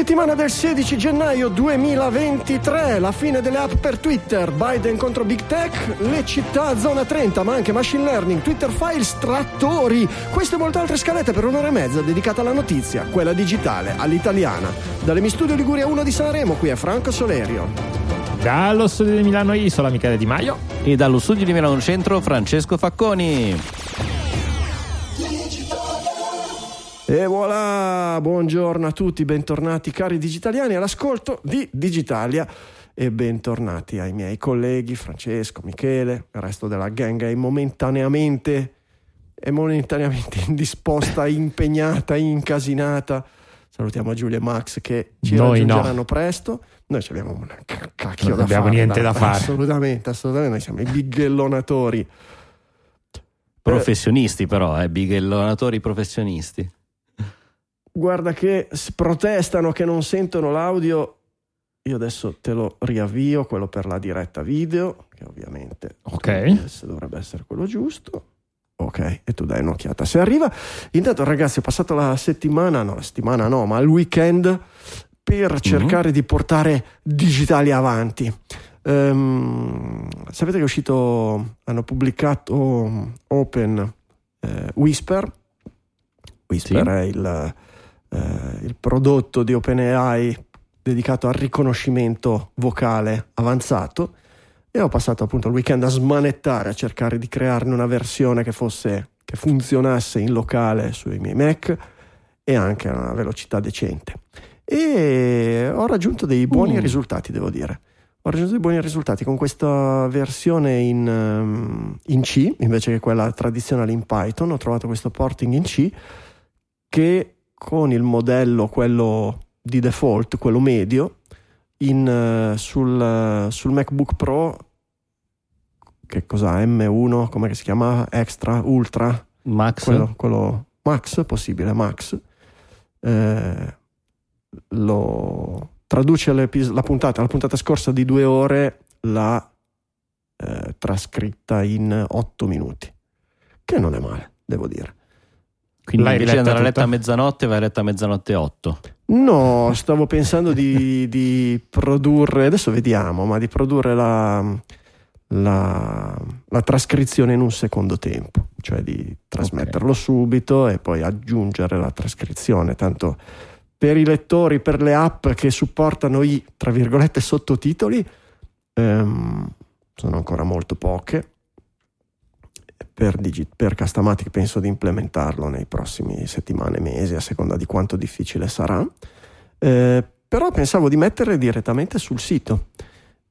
Settimana del 16 gennaio 2023, la fine delle app per Twitter, Biden contro Big Tech, le città zona 30, ma anche machine learning, Twitter files, trattori. Queste e molte altre scalette per un'ora e mezza dedicata alla notizia, quella digitale, all'italiana. Dalle Mi Studio Liguria 1 di Sanremo, qui è Franco Solerio. Dallo studio di Milano Isola, Michele Di Maio. E dallo studio di Milano Centro, Francesco Facconi. E voilà, buongiorno a tutti, bentornati cari digitaliani all'ascolto di Digitalia e bentornati ai miei colleghi Francesco, Michele, il resto della gang è momentaneamente, è momentaneamente indisposta, impegnata, incasinata. Salutiamo Giulia e Max che ci Noi raggiungeranno no. presto. Noi ci abbiamo una cacchio Non da abbiamo fare. niente dai, da fare. Assolutamente, assolutamente. Noi siamo i bighellonatori. Professionisti però, eh, bighellonatori professionisti. Guarda che protestano che non sentono l'audio. Io adesso te lo riavvio, quello per la diretta video, che ovviamente Ok. OBS dovrebbe essere quello giusto. Ok, e tu dai un'occhiata se arriva. Intanto, ragazzi, ho passato la settimana, no, la settimana no, ma il weekend per cercare di portare digitali avanti. Ehm, sapete che è uscito, hanno pubblicato Open eh, Whisper. Whisper Sì. è il, eh, il prodotto di OpenAI dedicato al riconoscimento vocale avanzato e ho passato appunto il weekend a smanettare, a cercare di crearne una versione che fosse che funzionasse in locale sui miei Mac e anche a una velocità decente. E ho raggiunto dei buoni Mm. risultati, devo dire. Ho raggiunto dei buoni risultati con questa versione in, ehm, in C invece che quella tradizionale in Python. Ho trovato questo porting in C che con il modello, quello di default, quello medio, in, eh, sul, eh, sul MacBook Pro, che cos'ha? M1, come si chiama? Extra, Ultra, Max, quello, quello Max, possibile Max, eh, lo traduce la puntata, la puntata scorsa di due ore, l'ha eh, trascritta in otto minuti, che non è male, devo dire. Quindi L'hai invece di andare a letto a mezzanotte, vai a letto a mezzanotte 8. No, stavo pensando di, di produrre, adesso vediamo, ma di produrre la, la- la trascrizione in un secondo tempo, cioè di trasmetterlo subito e poi aggiungere la trascrizione, tanto per i lettori, per le app che supportano i, tra virgolette, sottotitoli, ehm, sono ancora molto poche. Per, Digi- per Castamatic penso di implementarlo nei prossimi settimane, mesi, a seconda di quanto difficile sarà. Eh, però pensavo di mettere direttamente sul sito,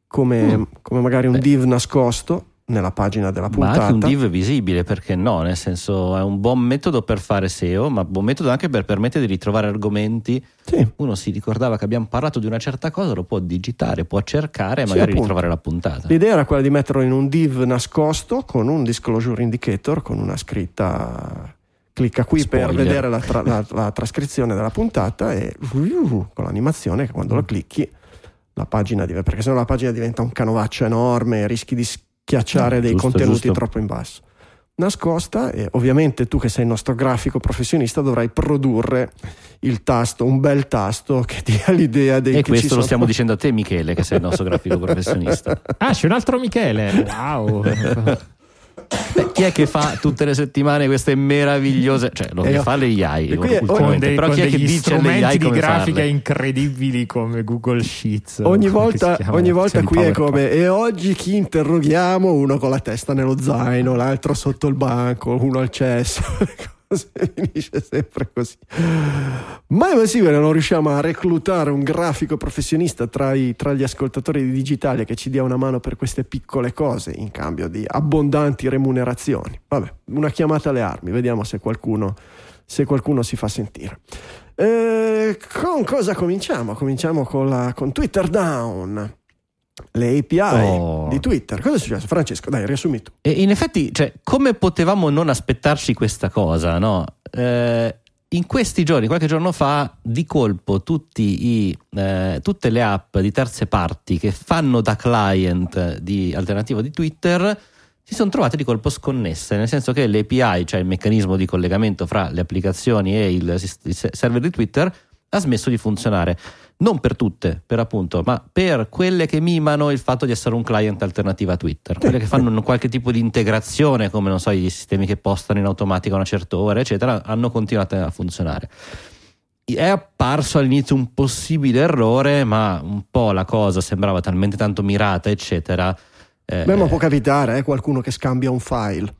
come, Mm. come magari un Beh. div nascosto nella pagina della Ma puntata. anche un div visibile, perché no? Nel senso è un buon metodo per fare SEO, ma buon metodo anche per permettere di ritrovare argomenti. Sì, Uno si ricordava che abbiamo parlato di una certa cosa, lo può digitare, può cercare e Sì, magari appunto. ritrovare la puntata. L'idea era quella di metterlo in un div nascosto con un disclosure indicator, con una scritta clicca qui per Spoiler. vedere la, tra- la- la trascrizione della puntata e con l'animazione che quando lo clicchi la pagina diventa, perché sennò la pagina diventa un canovaccio enorme rischi di schiacciare Ah, dei giusto, contenuti giusto. troppo in basso. Nascosta e ovviamente tu che sei il nostro grafico professionista dovrai produrre il tasto, un bel tasto che dia l'idea dei E questo lo stiamo dicendo a te, Michele, che sei il nostro grafico professionista. Ah, c'è un altro Michele. Wow. Beh, chi è che fa tutte le settimane queste meravigliose, cioè lo E che io- fa e è- ultimamente, con, dei, però con chi è che degli dice all'AI strumenti di grafica farle? incredibili come Google Sheets. Ogni volta, ogni volta qui è come e oggi chi interroghiamo? Uno con la testa nello zaino, l'altro sotto il banco, uno al cesso. Finisce sempre così. Ma è possibile non riusciamo a reclutare un grafico professionista tra, i- tra gli ascoltatori di digitale che ci dia una mano per queste piccole cose in cambio di abbondanti remunerazioni? Vabbè, una chiamata alle armi, vediamo se qualcuno, se qualcuno si fa sentire. Eh, con cosa cominciamo? Cominciamo con, la, con Twitter Down, le API Oh. di Twitter. Cosa è successo? Francesco, dai, riassumi tu. E in effetti, cioè, come potevamo non aspettarci questa cosa, no? Eh, in questi giorni, qualche giorno fa, di colpo tutti i, eh, tutte le app di terze parti che fanno da client di alternativo di Twitter si sono trovate di colpo sconnesse, nel senso che l'API, cioè il meccanismo di collegamento fra le applicazioni e il, il server di Twitter, ha smesso di funzionare. Non per tutte, per appunto, ma per quelle che mimano il fatto di essere un client alternativo a Twitter, quelle che fanno qualche tipo di integrazione, come non so, i sistemi che postano in automatico a una certa ora, eccetera, hanno continuato a funzionare. È apparso all'inizio un possibile errore, ma un po' la cosa sembrava talmente tanto mirata, eccetera. Eh, Beh, ma può capitare, eh, qualcuno che scambia un file.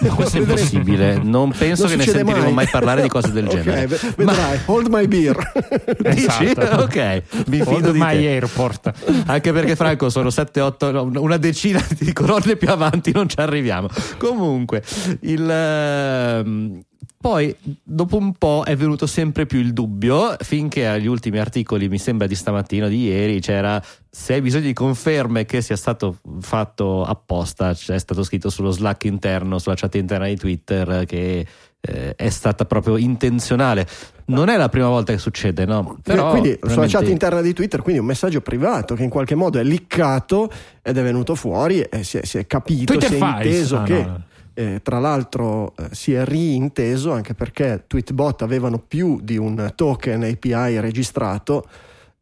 No, questo è impossibile. Non penso non che ne sentiremo mai. mai. parlare di cose del okay, genere. Vedrai, Ma... hold my beer. Dici? Esatto. Ok, mi fido hold di my te. airport. Anche perché, Franco, sono 7-8, una decina di colonne più avanti, non ci arriviamo. Comunque, il. Poi, dopo un po', è venuto sempre più il dubbio, finché agli ultimi articoli, mi sembra di stamattina, di ieri, c'era se hai bisogno di conferme che sia stato fatto apposta, c'è stato scritto sullo Slack interno, sulla chat interna di Twitter, che eh, è stata proprio intenzionale. Non è la prima volta che succede, no? Però, quindi veramente... sulla chat interna di Twitter, quindi un messaggio privato che in qualche modo è liccato ed è venuto fuori e si è, si è capito, Twitter si è inteso Ah, che... no. Eh, tra l'altro eh, si è riinteso anche perché Tweetbot avevano più di un token API registrato.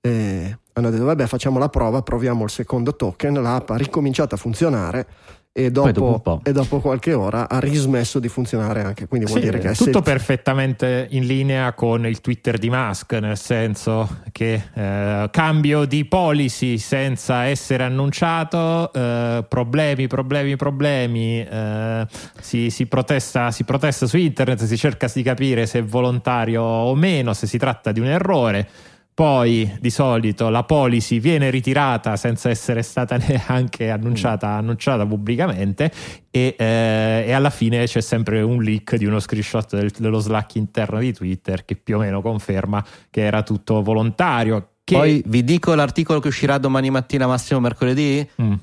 E hanno detto vabbè facciamo la prova, proviamo il secondo token, l'app ha ricominciato a funzionare e dopo dopo, e dopo qualche ora ha rismesso di funzionare anche, quindi vuol Sì, dire che è tutto sen- perfettamente in linea con il Twitter di Musk, nel senso che eh, cambio di policy senza essere annunciato, eh, problemi, problemi, problemi, eh, si, si protesta, si protesta su internet, si cerca di capire se è volontario o meno, se si tratta di un errore. Poi di solito la policy viene ritirata senza essere stata neanche annunciata, annunciata pubblicamente e, eh, e alla fine c'è sempre un leak di uno screenshot del- dello Slack interno di Twitter che più o meno conferma che era tutto volontario. Che, Poi vi dico l'articolo che uscirà domani mattina, massimo mercoledì. Mm.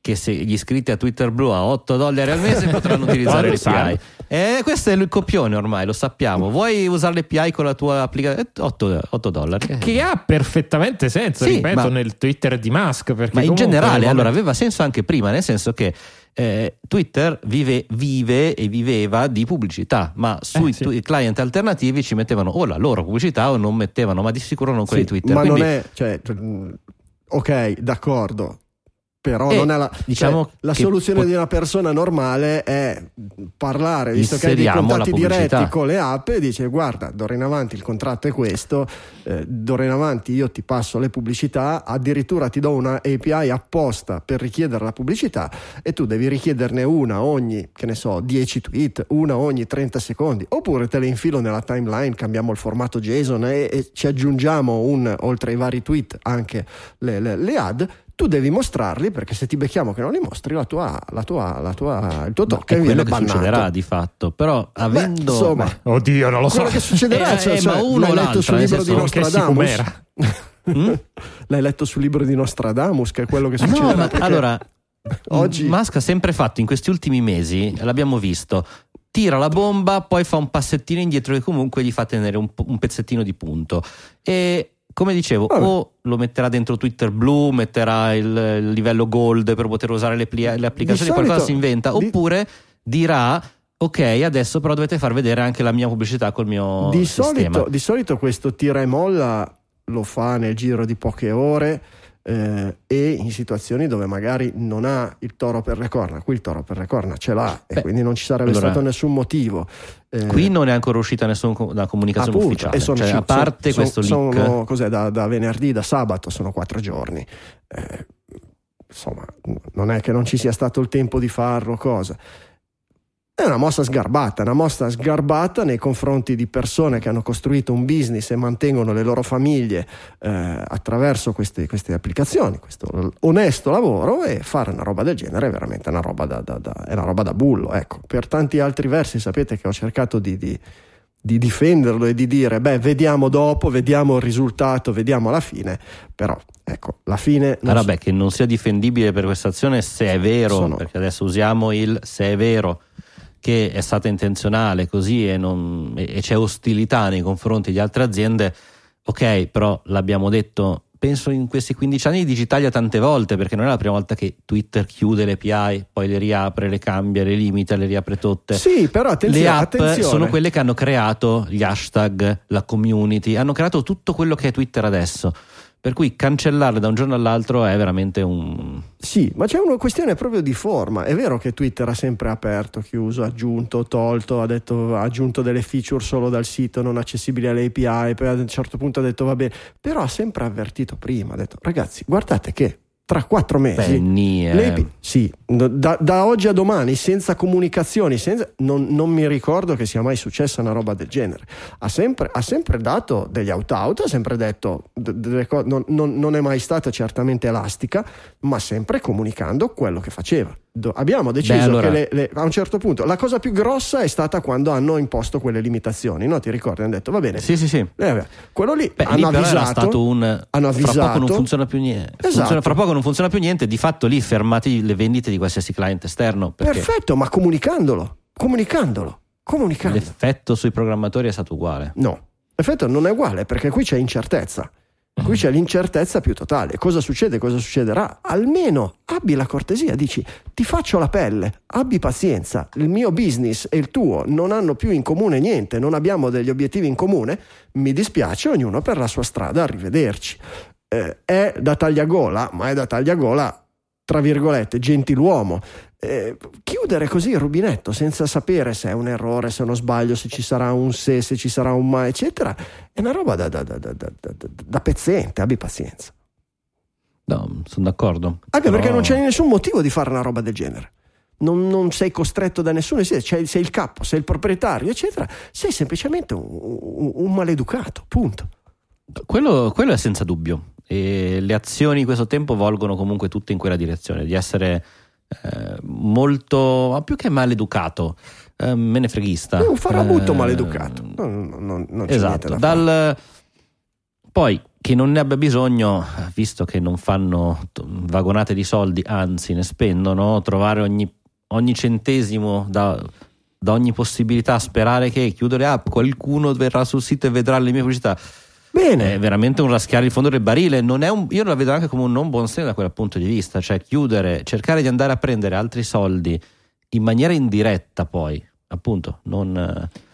Che se gli iscritti a Twitter Blue a 8 dollari al mese potranno utilizzare l'API. E questo è il copione ormai, lo sappiamo. Vuoi usare l'API con la tua applicazione? 8, 8 dollari. che ha perfettamente senso, Sì, ripeto, ma- nel Twitter di Musk. Perché Ma in generale, allora aveva senso anche prima, nel senso che eh, Twitter vive, vive e viveva di pubblicità, ma sui Eh, sì. tu- client alternativi ci mettevano o la loro pubblicità o non mettevano, ma di sicuro non quelli Sì, di Twitter. ma Quindi, non è, cioè, mm, ok, d'accordo. Però Eh, non è la, diciamo cioè, la soluzione pot- di una persona normale è parlare, visto che hai dei contatti diretti con le app e dice guarda, d'ora in avanti il contratto è questo, eh, d'ora in avanti io ti passo le pubblicità, addirittura ti do una API apposta per richiedere la pubblicità e tu devi richiederne una ogni, che ne so, 10 tweet, una ogni 30 secondi, oppure te le infilo nella timeline, cambiamo il formato JSON e, e ci aggiungiamo un, oltre ai vari tweet anche le, le- le ad. Tu devi mostrarli perché se ti becchiamo che non li mostri, la tua, la tua, la tua, il tuo è token quello viene che bannato. succederà di fatto. Però Beh, avendo. insomma, Oddio, non lo so. quello che succederà Eh, cioè, eh, ma cioè, uno l'hai letto l'altro, sul libro di Nostradamus com'era. Mm? l'hai letto sul libro di Nostradamus che è quello che Ah, succederà no, ma allora, oggi Musk ha sempre fatto in questi ultimi mesi, l'abbiamo visto, tira la bomba, poi fa un passettino indietro che comunque gli fa tenere un, un pezzettino di punto. E come dicevo, Vabbè. o lo metterà dentro Twitter Blue, metterà il, il livello gold per poter usare le, pli- le applicazioni, solito- qualcosa si inventa, di- oppure dirà. Ok, adesso però dovete far vedere anche la mia pubblicità col mio di, sistema. solito, di solito questo tira e molla lo fa nel giro di poche ore eh, e in situazioni dove magari non ha il toro per le corna. Qui il toro per le corna ce l'ha e Beh, quindi non ci sarebbe allora- stato nessun motivo. Eh, Qui non è ancora uscita nessuna comunicazione appunto, ufficiale, e sono cioè, a parte sono- questo sono- leak. sono- cos'è, da, da venerdì, da sabato sono quattro giorni. Eh, insomma, non è che non ci sia stato il tempo di farlo, cosa. È una mossa sgarbata, una mossa sgarbata nei confronti di persone che hanno costruito un business e mantengono le loro famiglie eh, attraverso queste, queste applicazioni, questo onesto lavoro e fare una roba del genere è veramente una roba da, da- da- è una roba da bullo. Ecco. Per tanti altri versi sapete che ho cercato di, di- di difenderlo e di dire beh vediamo dopo, vediamo il risultato, vediamo la fine, però ecco la fine... non Allora, so- beh, che non sia difendibile per questa azione se è vero, Sono- perché adesso usiamo il se è vero che è stata intenzionale così e, non- e- c'è ostilità nei confronti di altre aziende, ok, però l'abbiamo detto, penso in questi 15 anni di Digitalia tante volte, perché non è la prima volta che Twitter chiude le API, poi le riapre, le cambia, le limita, le riapre tutte. Sì, però attenzione, le app attenzione. sono quelle che hanno creato gli hashtag, la community, hanno creato tutto quello che è Twitter adesso. Per cui cancellarle da un giorno all'altro è veramente un. Sì, ma c'è una questione proprio di forma. È vero che Twitter ha sempre aperto, chiuso, aggiunto, tolto, ha, detto, ha aggiunto delle feature solo dal sito non accessibili alle API, poi a un certo punto ha detto va bene, però ha sempre avvertito prima, ha detto ragazzi guardate che tra quattro mesi... Penny, eh. sì, da, da oggi a domani, senza comunicazioni, senza- non, non mi ricordo che sia mai successa una roba del genere. Ha sempre, ha sempre dato degli out-out, ha sempre detto, non, non- non è mai stata certamente elastica, ma sempre comunicando quello che faceva. Do- abbiamo deciso Beh, allora- che le- le- a un certo punto la cosa più grossa è stata quando hanno imposto quelle limitazioni, no? Ti ricordi? Hanno detto va bene, Sì, sì, sì. eh, quello lì Beh, lì hanno però avvisato. era stato un hanno fra poco non avvisato. funziona più niente. Esatto. Funziona- fra poco non funziona più niente. Di fatto lì fermati le vendite di qualsiasi client esterno. Perché Perfetto, ma comunicandolo, comunicandolo, comunicandolo. l'effetto sui programmatori è stato uguale. No, l'effetto non è uguale perché qui c'è incertezza. Qui c'è l'incertezza più totale. Cosa succede? Cosa succederà? Almeno abbi la cortesia, dici ti faccio la pelle, abbi pazienza. Il mio business e il tuo non hanno più in comune niente, non abbiamo degli obiettivi in comune. Mi dispiace, ognuno per la sua strada, arrivederci. Eh, è da tagliagola, ma è da tagliagola, tra virgolette, gentiluomo. Eh, chiudere così il rubinetto senza sapere se è un errore, se è uno sbaglio, se ci sarà un se, se ci sarà un ma, eccetera, è una roba da, da, da, da, da, da- da pezzente, abbi pazienza. No, sono d'accordo. Anche Però- perché non c'è nessun motivo di fare una roba del genere. Non, non sei costretto da nessuno, sei, sei- sei il capo, sei il proprietario, eccetera. Sei semplicemente un, un- un maleducato, punto. Quello, quello è senza dubbio. E le azioni di questo tempo volgono comunque tutte in quella direzione, di essere eh, molto, ma più che maleducato, eh, menefreghista. È un farabutto Eh, maleducato. Non, non- non- c'è Esatto, da dal, poi che non ne abbia bisogno, visto che non fanno vagonate di soldi, anzi ne spendono, trovare ogni, ogni centesimo da, da ogni possibilità, sperare che chiudere app, qualcuno verrà sul sito e vedrà le mie pubblicità. Bene, È veramente un raschiare il fondo del barile. Non è un- io la vedo anche come un non buon segno da quel punto di vista, cioè chiudere, cercare di andare a prendere altri soldi in maniera indiretta, poi appunto, non. eh,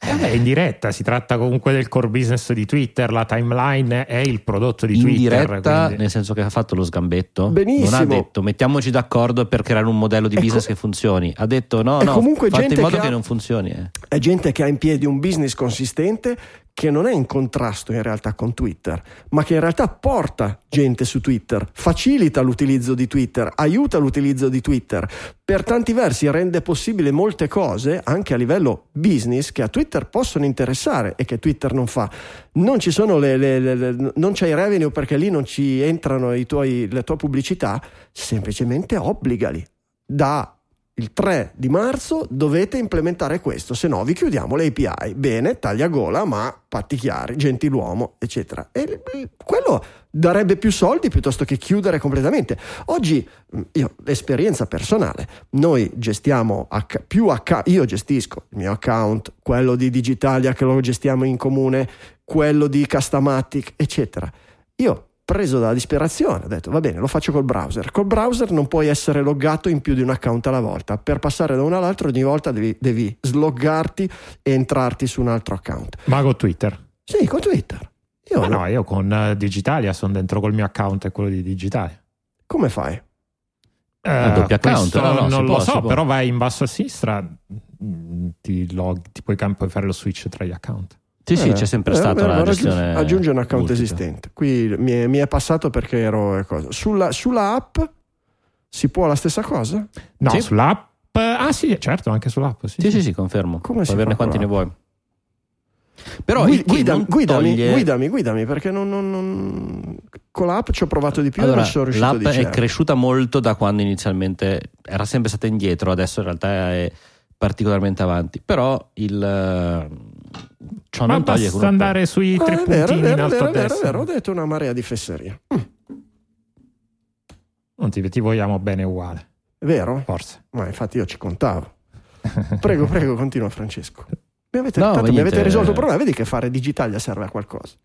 Eh, in diretta, si tratta comunque del core business di Twitter, la timeline è il prodotto di in Twitter. diretta, quindi- nel senso che ha fatto lo sgambetto. Benissimo. Non ha detto mettiamoci d'accordo per creare un modello di È business co- che funzioni. Ha detto no, no, fate in modo che che, ha- non funzioni. eh. è gente che ha in piedi un business consistente che non è in contrasto in realtà con Twitter, ma che in realtà porta gente su Twitter, facilita l'utilizzo di Twitter, aiuta l'utilizzo di Twitter, per tanti versi rende possibile molte cose anche a livello business che a Twitter possono interessare e che Twitter non fa. Non ci sono le, le- le- le- non c'è i revenue perché lì non ci entrano tuoi, la tua pubblicità, semplicemente obbligali. Da il 3 di marzo dovete implementare questo, se no vi chiudiamo le API. Bene, tagliagola, ma patti chiari, gentiluomo, eccetera. E quello darebbe più soldi piuttosto che chiudere completamente. Oggi, mh, io, esperienza personale, noi gestiamo acc- più account, io gestisco il mio account, quello di Digitalia che lo gestiamo in comune, quello di Custamatic, eccetera. Io preso dalla disperazione, ho detto va bene, lo faccio col browser. Col browser non puoi essere loggato in più di un account alla volta. Per passare da uno all'altro ogni volta devi, devi sloggarti e entrarti su un altro account. Ma con Twitter. Sì, con Twitter. Io Ma no, io con eh, Digitalia sono dentro col mio account e quello di Digitalia. Come fai? Eh, doppio account, no, no, non può, lo si so, può. però vai in basso a sinistra, mm, ti, log, ti puoi, puoi fare lo switch tra gli account. Sì, sì, Eh, c'è sempre eh, stata allora gestione. Aggiunge un account multipla. esistente. Qui mi è, mi è passato perché ero. eh, cosa. Sulla, sulla app si può la stessa cosa? No, Sì. sull'app. Ah, sì, certo, anche sull'app. Sì, Sì, sì, sì, confermo. Come si Puoi averne quanti ne vuoi. Però Gui- guidami, non guidami, toglie- guidami, guidami, perché non, non- non- con l'app ci ho provato di più e Allora, non ci sono riuscito l'app di è certo. cresciuta molto da quando inizialmente era sempre stata indietro, adesso in realtà è particolarmente avanti. Però il ciò Ma non toglie basta andare sui Ah, tre è vero, è puntini in vero, è alto vero, a vero, destra. vero, ho detto una marea di fesseria. Mm, Non ti, ti vogliamo bene uguale, è vero? forse. Ma infatti io ci contavo. Prego, prego, continua Francesco. Mi avete, No, tanto ma mi avete risolto il eh. problema. Vedi che fare Digitalia serve a qualcosa.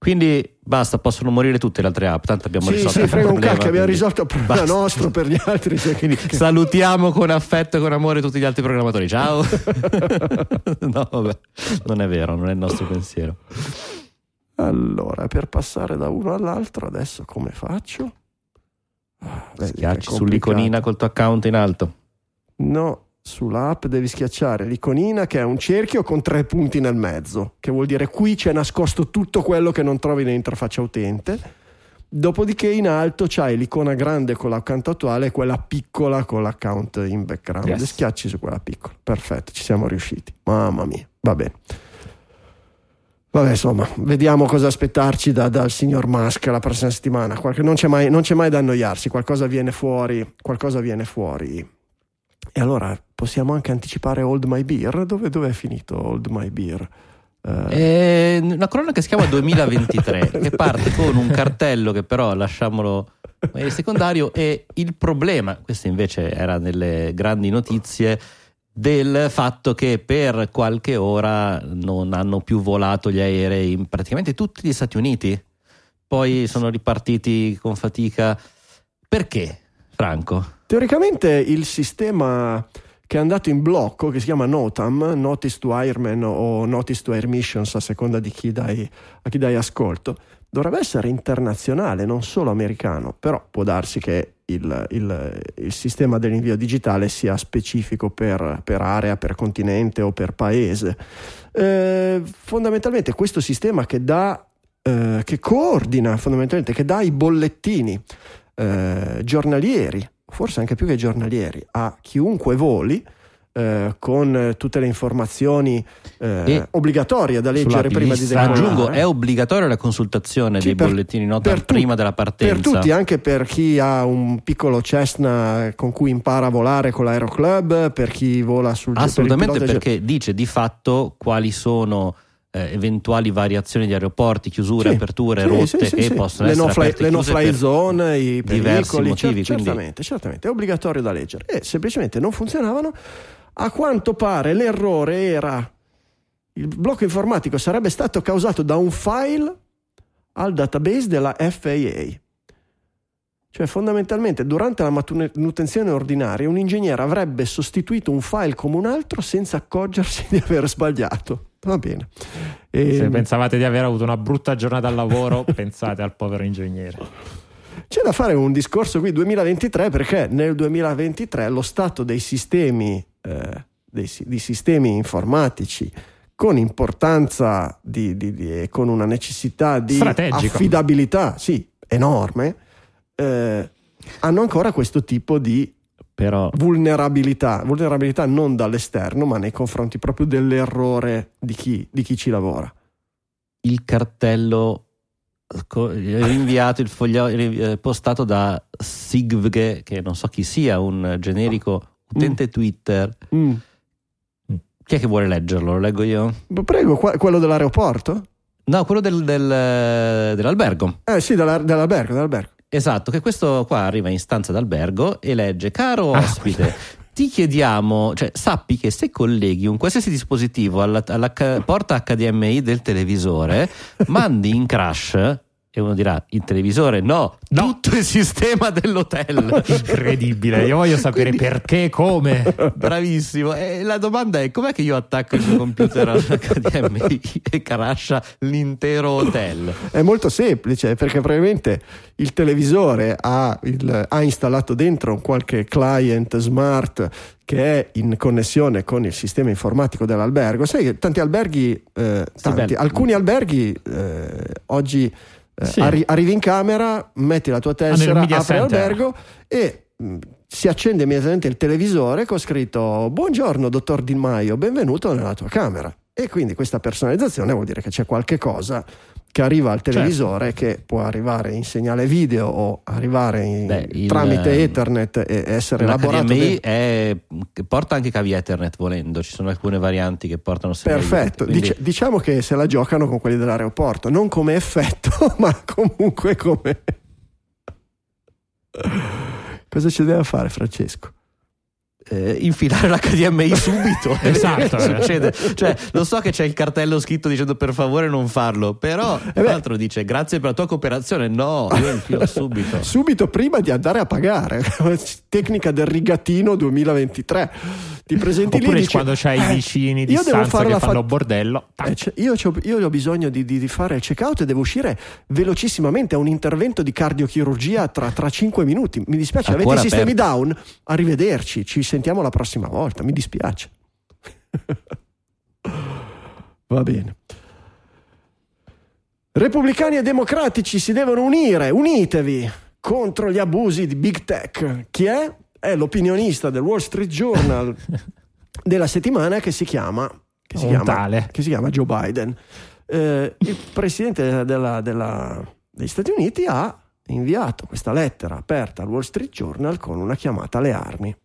Quindi basta, possono morire tutte le altre app. Tanto abbiamo Sì, risolto sì, il frega un problema, cacchio, abbiamo risolto il problema basta. nostro per gli altri. cioè, quindi- Salutiamo con affetto e con amore tutti gli altri programmatori. Ciao. no, vabbè, non è vero, non è il nostro pensiero. Allora, per passare da uno all'altro, adesso come faccio? Ah, Schiacci sull'iconina col tuo account in alto. No, sulla app devi schiacciare l'iconina che è un cerchio con tre punti nel mezzo, che vuol dire qui c'è nascosto tutto quello che non trovi nell'interfaccia utente. Dopodiché in alto c'hai l'icona grande con l'account attuale e quella piccola con l'account in background. Yes. Schiacci su quella piccola. Perfetto, ci siamo riusciti. Mamma mia, va bene. Vabbè, insomma, vediamo cosa aspettarci da- dal signor Musk la prossima settimana. Qualche- non, c'è mai, non c'è mai da annoiarsi, qualcosa viene fuori, qualcosa viene fuori. E allora possiamo anche anticipare Old My Beer? Dove, dove è finito Old My Beer? Eh, È una corona che si chiama 2023, che parte con un cartello che però lasciamolo secondario e il problema, questo invece era nelle grandi notizie, del fatto che per qualche ora non hanno più volato gli aerei in praticamente tutti gli Stati Uniti, poi sono ripartiti con fatica. Perché, Franco? Teoricamente il sistema che è andato in blocco, che si chiama NOTAM, Notice to Airmen o Notice to Air Missions, a seconda di chi dai, a chi dai ascolto, dovrebbe essere internazionale, non solo americano, però può darsi che il, il- il sistema dell'invio digitale sia specifico per, per area, per continente o per paese. Eh, fondamentalmente questo sistema che dà, eh, che coordina, fondamentalmente, che dà i bollettini eh, giornalieri, forse anche più che giornalieri, a chiunque voli. eh, con tutte le informazioni eh, obbligatorie da leggere prima di decollare. Aggiungo, è obbligatoria la consultazione Sì, dei per- bollettini nota per tu- prima della partenza. Per tutti, anche per chi ha un piccolo Cessna con cui impara a volare con l'aeroclub, per chi vola sul per Assolutamente pilota- perché dice di fatto quali sono eh, eventuali variazioni di aeroporti, chiusure, Sì, aperture, sì, rotte sì, che possono le essere no le no fly zone, i pericoli, motivi, cer- certamente, certamente, è obbligatorio da leggere e semplicemente non funzionavano. A quanto pare l'errore era il blocco informatico sarebbe stato causato da un file al database della FAA. Cioè fondamentalmente durante la manutenzione ordinaria un ingegnere avrebbe sostituito un file come un altro senza accorgersi di aver sbagliato. Va bene. E- Se pensavate di aver avuto una brutta giornata al lavoro, pensate al povero ingegnere. C'è da fare un discorso qui 2023 perché nel 2023 lo stato dei sistemi, eh, dei di sistemi informatici con importanza di, di- di- e con una necessità di Strategico. affidabilità sì, enorme, eh, hanno ancora questo tipo di però vulnerabilità, vulnerabilità non dall'esterno ma nei confronti proprio dell'errore di chi, di chi ci lavora. il cartello co- rinviato, il foglio eh, postato da Sigvge, che non so chi sia, un generico utente Twitter. Mm. Chi è che vuole leggerlo? Lo leggo io? Prego, qua- quello dell'aeroporto? No, quello del- del- dell'albergo. Eh sì, della- dell'albergo, dell'albergo. Esatto, che questo qua arriva in stanza d'albergo e legge: Caro Ah, ospite, ti chiediamo, cioè sappi che se colleghi un qualsiasi dispositivo alla, alla porta HDMI del televisore, mandi in crash. E uno dirà: il televisore? No, No. tutto il sistema dell'hotel. Incredibile, io voglio sapere Quindi- perché, come. Bravissimo. E la domanda è: com'è che io attacco il mio computer all'HDMI e crasha l'intero hotel? È molto semplice perché probabilmente il televisore ha, il- ha installato dentro un qualche client smart che è in connessione con il sistema informatico dell'albergo. Sai che tanti alberghi, eh, tanti, alcuni alberghi eh, oggi Sì. arri- arrivi in camera, metti la tua tessera, media apri center. l'albergo e mh, si accende immediatamente il televisore con scritto Buongiorno dottor Di Maio, benvenuto nella tua camera. E quindi questa personalizzazione vuol dire che c'è qualche cosa che arriva al televisore che può arrivare in segnale video o arrivare in- Beh, il- tramite Ethernet e essere elaborato. L'HDMI dentro- è, porta anche cavi Ethernet volendo, ci sono alcune varianti che portano segnali Perfetto, quindi- Dice- diciamo che se la giocano con quelli dell'aeroporto, non come effetto, ma comunque come... Cosa ci deve fare Francesco? Eh, infilare l'HDMI subito. Esatto, eh. succede. Cioè, lo so che c'è il cartello scritto dicendo per favore non farlo, però beh. l'altro dice grazie per la tua cooperazione. No, io infilo subito. Subito prima di andare a pagare. Tecnica del rigatino 2023. Ti presenti lì Oppure dici, quando c'hai "Eh, i vicini di io devo stanza fare che fanno fat- bordello. Eh, c'è- io, c'ho- io ho bisogno di, di- di fare il check-out e devo uscire velocissimamente a un intervento di cardiochirurgia tra, tra 5 minuti. Mi dispiace, avete i sistemi aperto. down? Arrivederci, ci sentiamo la prossima volta. Mi dispiace. Va bene. Repubblicani e democratici si devono unire, unitevi contro gli abusi di Big Tech. Chi è? È l'opinionista del Wall Street Journal della settimana che si chiama, che si chiama, che si chiama Joe Biden. Eh, il presidente della- della- degli Stati Uniti ha inviato questa lettera aperta al Wall Street Journal con una chiamata alle armi.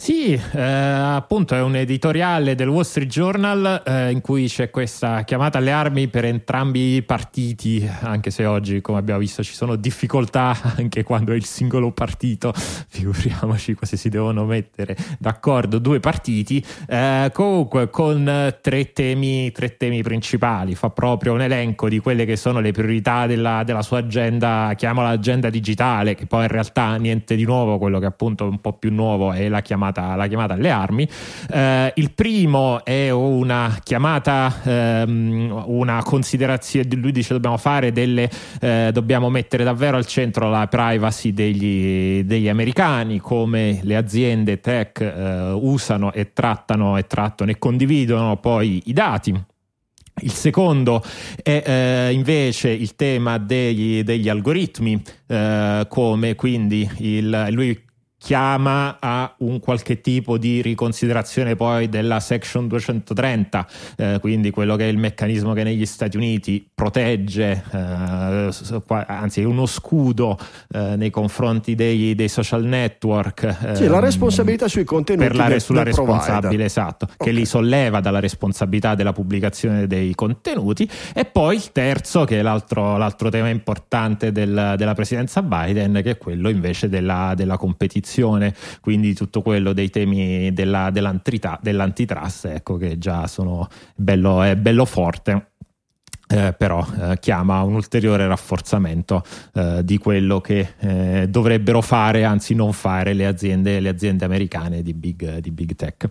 Sì, eh, appunto è un editoriale del Wall Street Journal eh, in cui c'è questa chiamata alle armi per entrambi i partiti, anche se oggi, come abbiamo visto, ci sono difficoltà anche quando è il singolo partito, figuriamoci se si devono mettere d'accordo due partiti. Eh, comunque con tre temi, tre temi principali, fa proprio un elenco di quelle che sono le priorità della, della sua agenda, chiamala agenda digitale, che poi in realtà niente di nuovo, quello che appunto è un po' più nuovo è la chiamata, la chiamata alle armi. Eh, il primo è una chiamata, ehm, una considerazione, lui dice dobbiamo fare delle, eh, dobbiamo mettere davvero al centro la privacy degli, degli americani, come le aziende tech eh, usano e trattano e trattano e condividono poi i dati. Il secondo è eh, invece il tema degli, degli algoritmi, eh, come quindi il, lui chiama a un qualche tipo di riconsiderazione poi della section 230 eh, quindi quello che è il meccanismo che negli Stati Uniti protegge eh, anzi è uno scudo eh, nei confronti dei, dei social network Sì, la responsabilità sui contenuti per la, del- sulla del responsabile provider. esatto Ok. che li solleva dalla responsabilità della pubblicazione dei contenuti e poi il terzo che è l'altro, l'altro tema importante del- della presidenza Biden che è quello invece della, della competizione quindi tutto quello dei temi della- dell'antitrust ecco che già sono bello, è bello forte eh, però eh, chiama un ulteriore rafforzamento eh, di quello che eh, dovrebbero fare, anzi non fare le aziende, le aziende americane di big, di big tech.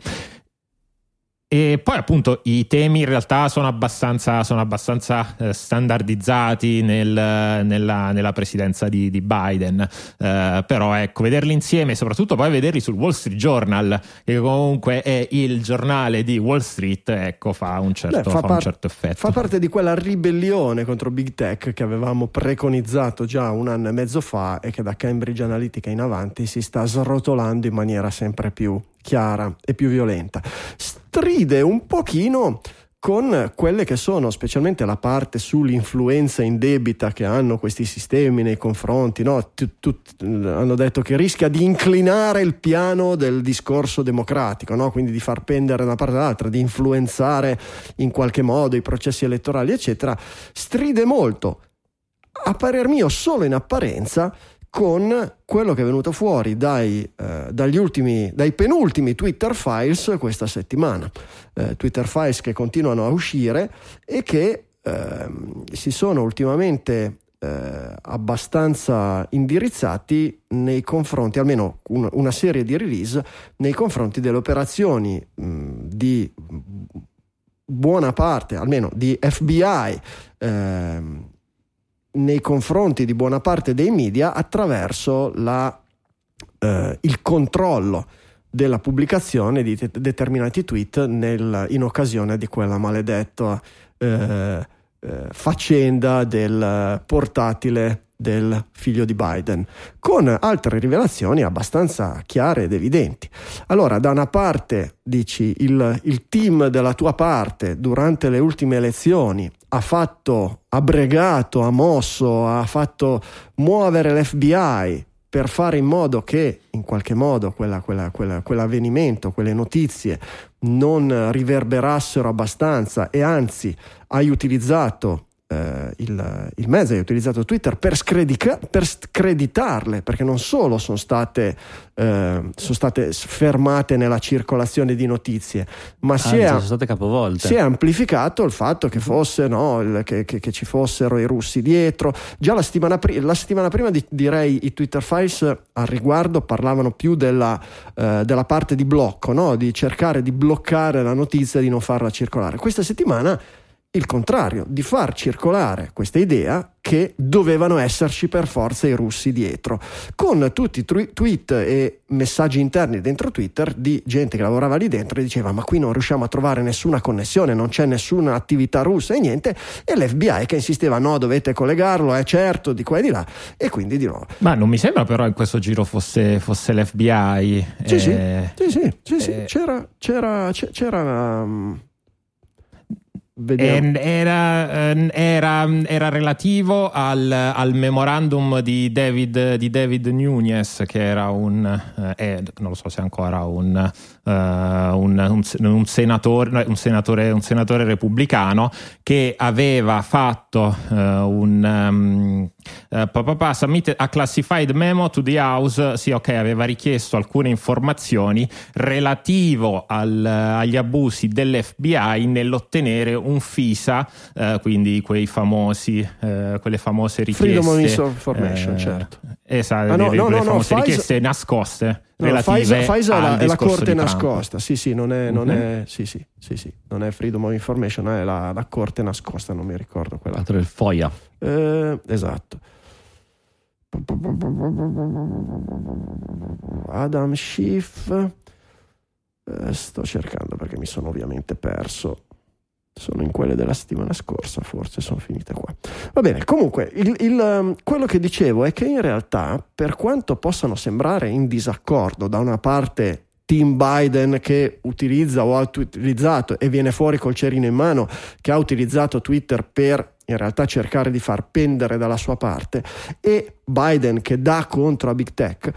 E poi appunto i temi in realtà sono abbastanza, sono abbastanza eh, standardizzati nel- nella, nella presidenza di, di Biden, Eh, però ecco, vederli insieme, soprattutto poi vederli sul Wall Street Journal, che comunque è il giornale di Wall Street, ecco, fa un certo, Beh, fa un par- certo effetto. fa parte di quella ribellione contro Big Tech che avevamo preconizzato già un anno e mezzo fa e che da Cambridge Analytica in avanti si sta srotolando in maniera sempre più chiara e più violenta. Stride un pochino con quelle che sono specialmente la parte sull'influenza indebita che hanno questi sistemi nei confronti, no? Hanno detto che rischia di inclinare il piano del discorso democratico, no? quindi di far pendere da una parte all'altra, di influenzare in qualche modo i processi elettorali, eccetera, stride molto, a parer mio solo in apparenza, con quello che è venuto fuori dai, eh, ultimi, dai penultimi Twitter Files questa settimana. Eh, Twitter Files che continuano a uscire e che ehm, si sono ultimamente eh, abbastanza indirizzati nei confronti, almeno un- una serie di release, nei confronti delle operazioni mh, di buona parte, almeno di FBI, ehm, nei confronti di buona parte dei media attraverso la, eh, il controllo della pubblicazione di te- determinati tweet nel- in occasione di quella maledetta eh, eh, faccenda del portatile del figlio di Biden, con altre rivelazioni abbastanza chiare ed evidenti. Allora, da una parte dici il, il team della tua parte durante le ultime elezioni ha fatto, ha bregato, ha mosso, ha fatto muovere l'FBI per fare in modo che in qualche modo quella- quella- quella- quell'avvenimento, quelle notizie non riverberassero abbastanza e anzi hai utilizzato eh, il, il, mezzo, hai utilizzato Twitter per, scredica, per screditarle, perché non solo sono state, eh, sono state fermate nella circolazione di notizie, ma ah, si, è, sono state capovolte. si è amplificato il fatto che, fosse, no, il, che, che, che, ci fossero i russi dietro. Già la settimana, pri- la settimana prima di, direi i Twitter Files al riguardo parlavano più della, eh, della parte di blocco, no? di cercare di bloccare la notizia, di non farla circolare. Questa settimana il contrario, di far circolare questa idea che dovevano esserci per forza i russi dietro, con tutti i tru- tweet e messaggi interni dentro Twitter di gente che lavorava lì dentro e diceva ma qui non riusciamo a trovare nessuna connessione, non c'è nessuna attività russa e niente, e l'FBI che insisteva no dovete collegarlo, è certo, di qua e di là, e quindi di nuovo. Ma non mi sembra però in questo giro fosse, fosse l'FBI. Sì, eh, sì, sì, sì, sì, sì. Eh, c'era, c'era, c'era um, era, ehm, era, era, relativo al, al memorandum di David, di David, Nunes, che era un, eh, non lo so se ancora un, uh, un, un, un, senatore, un, senatore, un senatore repubblicano, che aveva fatto uh, un. Um, Uh, papà submitted a classified memo to the house sì ok aveva richiesto alcune informazioni relativo al, agli abusi dell'FBI nell'ottenere un FISA, eh, quindi quei famosi, eh, quelle famose richieste. Freedom of Information, eh, certo. Esatto, ah, no, no, no, famose no, richieste Pfizer, relative No, Pfizer, Pfizer è, la corte nascosta, sì sì, non è, non, mm-hmm. è, sì, sì, sì, sì, non è Freedom of Information, è la, la corte nascosta, non mi ricordo quella. Altro il FOIA. Eh, esatto. Adam Schiff. Eh, sto cercando perché mi sono ovviamente perso sono in quelle della settimana scorsa, forse sono finite qua. Va bene, comunque, il, il, um, quello che dicevo è che in realtà, per quanto possano sembrare in disaccordo, da una parte Team Biden che utilizza o ha utilizzato e viene fuori col cerino in mano, che ha utilizzato Twitter per in realtà cercare di far pendere dalla sua parte, e Biden che dà contro a Big Tech,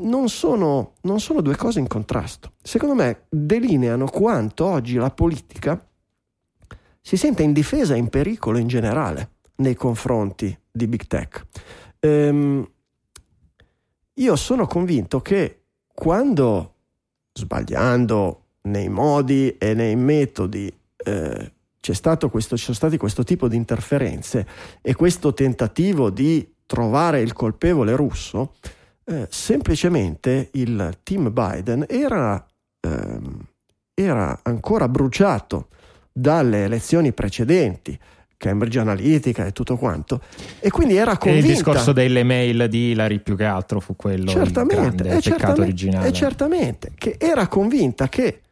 non sono, non sono due cose in contrasto. Secondo me delineano quanto oggi la politica si sente in difesa e in pericolo in generale nei confronti di Big Tech. Ehm, io sono convinto che quando, sbagliando nei modi e nei metodi, eh, c'è stato questo, ci sono stati questo tipo di interferenze e questo tentativo di trovare il colpevole russo, eh, semplicemente il team Biden era, ehm, era ancora bruciato dalle elezioni precedenti. Cambridge Analytica e tutto quanto. E quindi era convinta. E il discorso delle mail di Hillary più che altro fu quello certamente, il peccato certamente, originale. E certamente, che era convinta che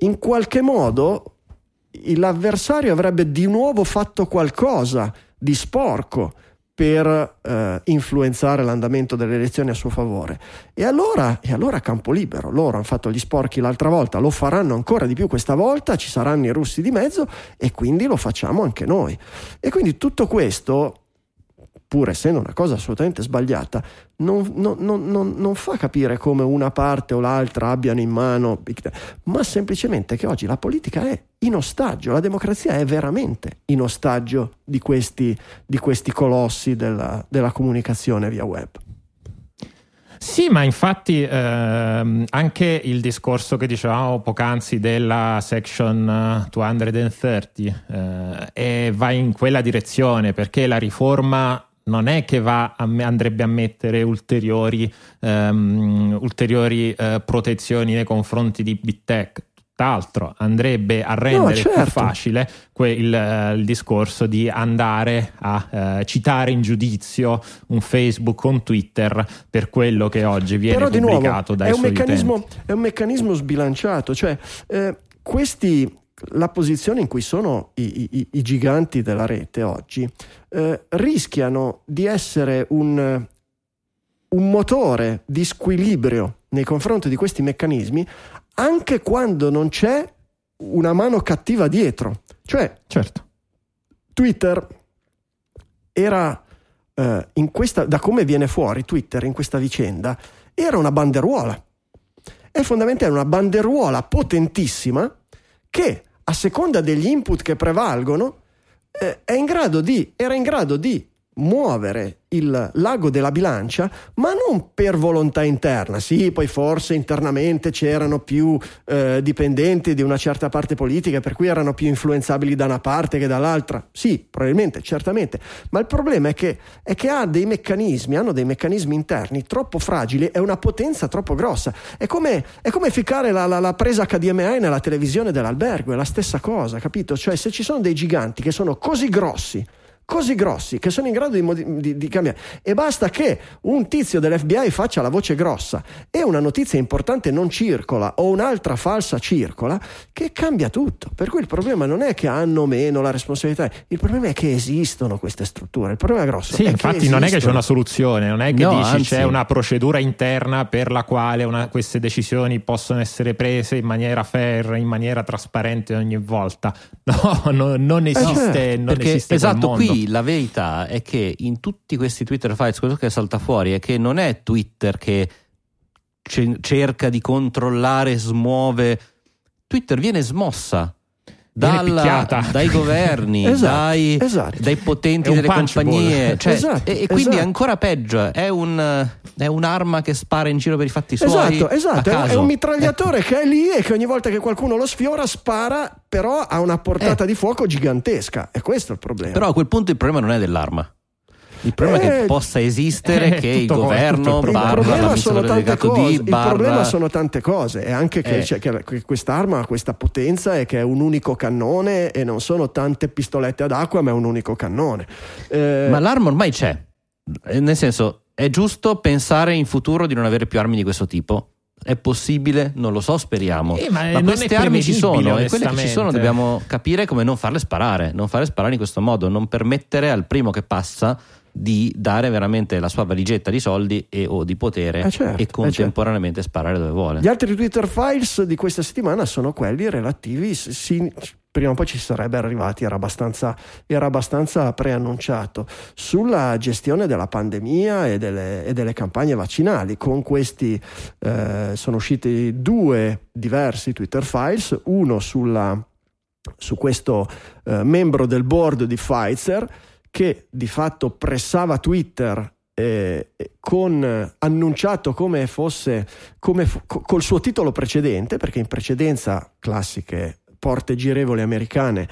in qualche modo l'avversario avrebbe di nuovo fatto qualcosa di sporco per eh, influenzare l'andamento delle elezioni a suo favore. E allora, e allora campo libero, loro hanno fatto gli sporchi l'altra volta, lo faranno ancora di più questa volta, ci saranno i russi di mezzo e quindi lo facciamo anche noi. E quindi tutto questo pur essendo una cosa assolutamente sbagliata, non, non, non, non, fa capire come una parte o l'altra abbiano in mano, ma semplicemente che oggi la politica è in ostaggio, la democrazia è veramente in ostaggio di questi, di questi colossi della, della comunicazione via web. Sì, ma infatti ehm, anche il discorso che dicevamo poc'anzi della section 230 eh, va in quella direzione perché la riforma non è che va a, andrebbe a mettere ulteriori, um, ulteriori uh, protezioni nei confronti di Big Tech, tutt'altro, andrebbe a rendere no, certo. più facile quel, uh, il discorso di andare a uh, citare in giudizio un Facebook o un Twitter per quello che oggi viene Però, pubblicato nuovo, dai è un È un meccanismo sbilanciato, cioè eh, questi la posizione in cui sono i, i, i giganti della rete oggi eh, rischiano di essere un, un motore di squilibrio nei confronti di questi meccanismi anche quando non c'è una mano cattiva dietro. Cioè, certo. Twitter era eh, in questa, da come viene fuori Twitter in questa vicenda, era una banderuola. È fondamentalmente una banderuola potentissima che a seconda degli input che prevalgono, eh, in di, era in grado di muovere il lago della bilancia, ma non per volontà interna. Sì, poi forse internamente c'erano più eh, dipendenti di una certa parte politica, per cui erano più influenzabili da una parte che dall'altra. Sì, probabilmente, certamente. Ma il problema è che, è che ha dei meccanismi, hanno dei meccanismi interni troppo fragili e una potenza troppo grossa. È come, è come ficcare la, la, la presa HDMI nella televisione dell'albergo, è la stessa cosa, capito? Cioè, se ci sono dei giganti che sono così grossi, così grossi che sono in grado di, modi- di, di, cambiare. E basta che un tizio dell'FBI faccia la voce grossa e una notizia importante non circola o un'altra falsa circola, che cambia tutto. Per cui il problema non è che hanno meno la responsabilità, il problema è che esistono queste strutture. Il problema grosso sì, è infatti che non è che c'è una soluzione, non è che No, dici anzi. c'è una procedura interna per la quale una- queste decisioni possono essere prese in maniera fair, in maniera trasparente ogni volta. No, no, non esiste, certo, non esiste esatto, mondo. La verità è che in tutti questi Twitter fights quello che salta fuori è che non è Twitter che ce- cerca di controllare, smuove. Twitter viene smossa. Dalla- dai governi, Esatto, dai, esatto. dai potenti È delle compagnie, cioè, Esatto, e, e quindi è esatto. ancora peggio. È, un- è un'arma che spara in giro per i fatti suoi. Esatto, esatto, è un- è un mitragliatore che è lì e che ogni volta che qualcuno lo sfiora spara, però ha una portata Eh. di fuoco gigantesca. E questo è il problema. Però a quel punto il problema non è dell'arma. Il problema è Eh, che possa esistere, eh, che il governo il il barra problema sono l'amministratore tante delegato cose. di Il barra problema sono tante cose. È anche che, Eh. cioè, che- che quest'arma ha questa potenza e che è un unico cannone e non sono tante pistolette ad acqua, ma è un unico cannone. Eh, Ma l'arma ormai c'è. Eh, Nel senso, è giusto pensare in futuro di non avere più armi di questo tipo? È possibile? Non lo so, speriamo. Eh, ma, eh, ma queste è armi ci sono e quelle che ci sono dobbiamo capire come non farle sparare, non farle sparare in questo modo, non permettere al primo che passa di dare veramente la sua valigetta di soldi e o di potere Eh, certo, e eh, contemporaneamente sparare dove vuole. Gli altri Twitter files di questa settimana sono quelli relativi. s- sì, prima o poi ci sarebbe arrivati, era abbastanza, era abbastanza preannunciato sulla gestione della pandemia e delle, e delle campagne vaccinali. Con questi eh, sono usciti due diversi Twitter files, uno sulla, su questo eh, membro del board di Pfizer che di fatto pressava Twitter eh, con eh, annunciato come fosse come col suo titolo precedente perché in precedenza classiche porte girevoli americane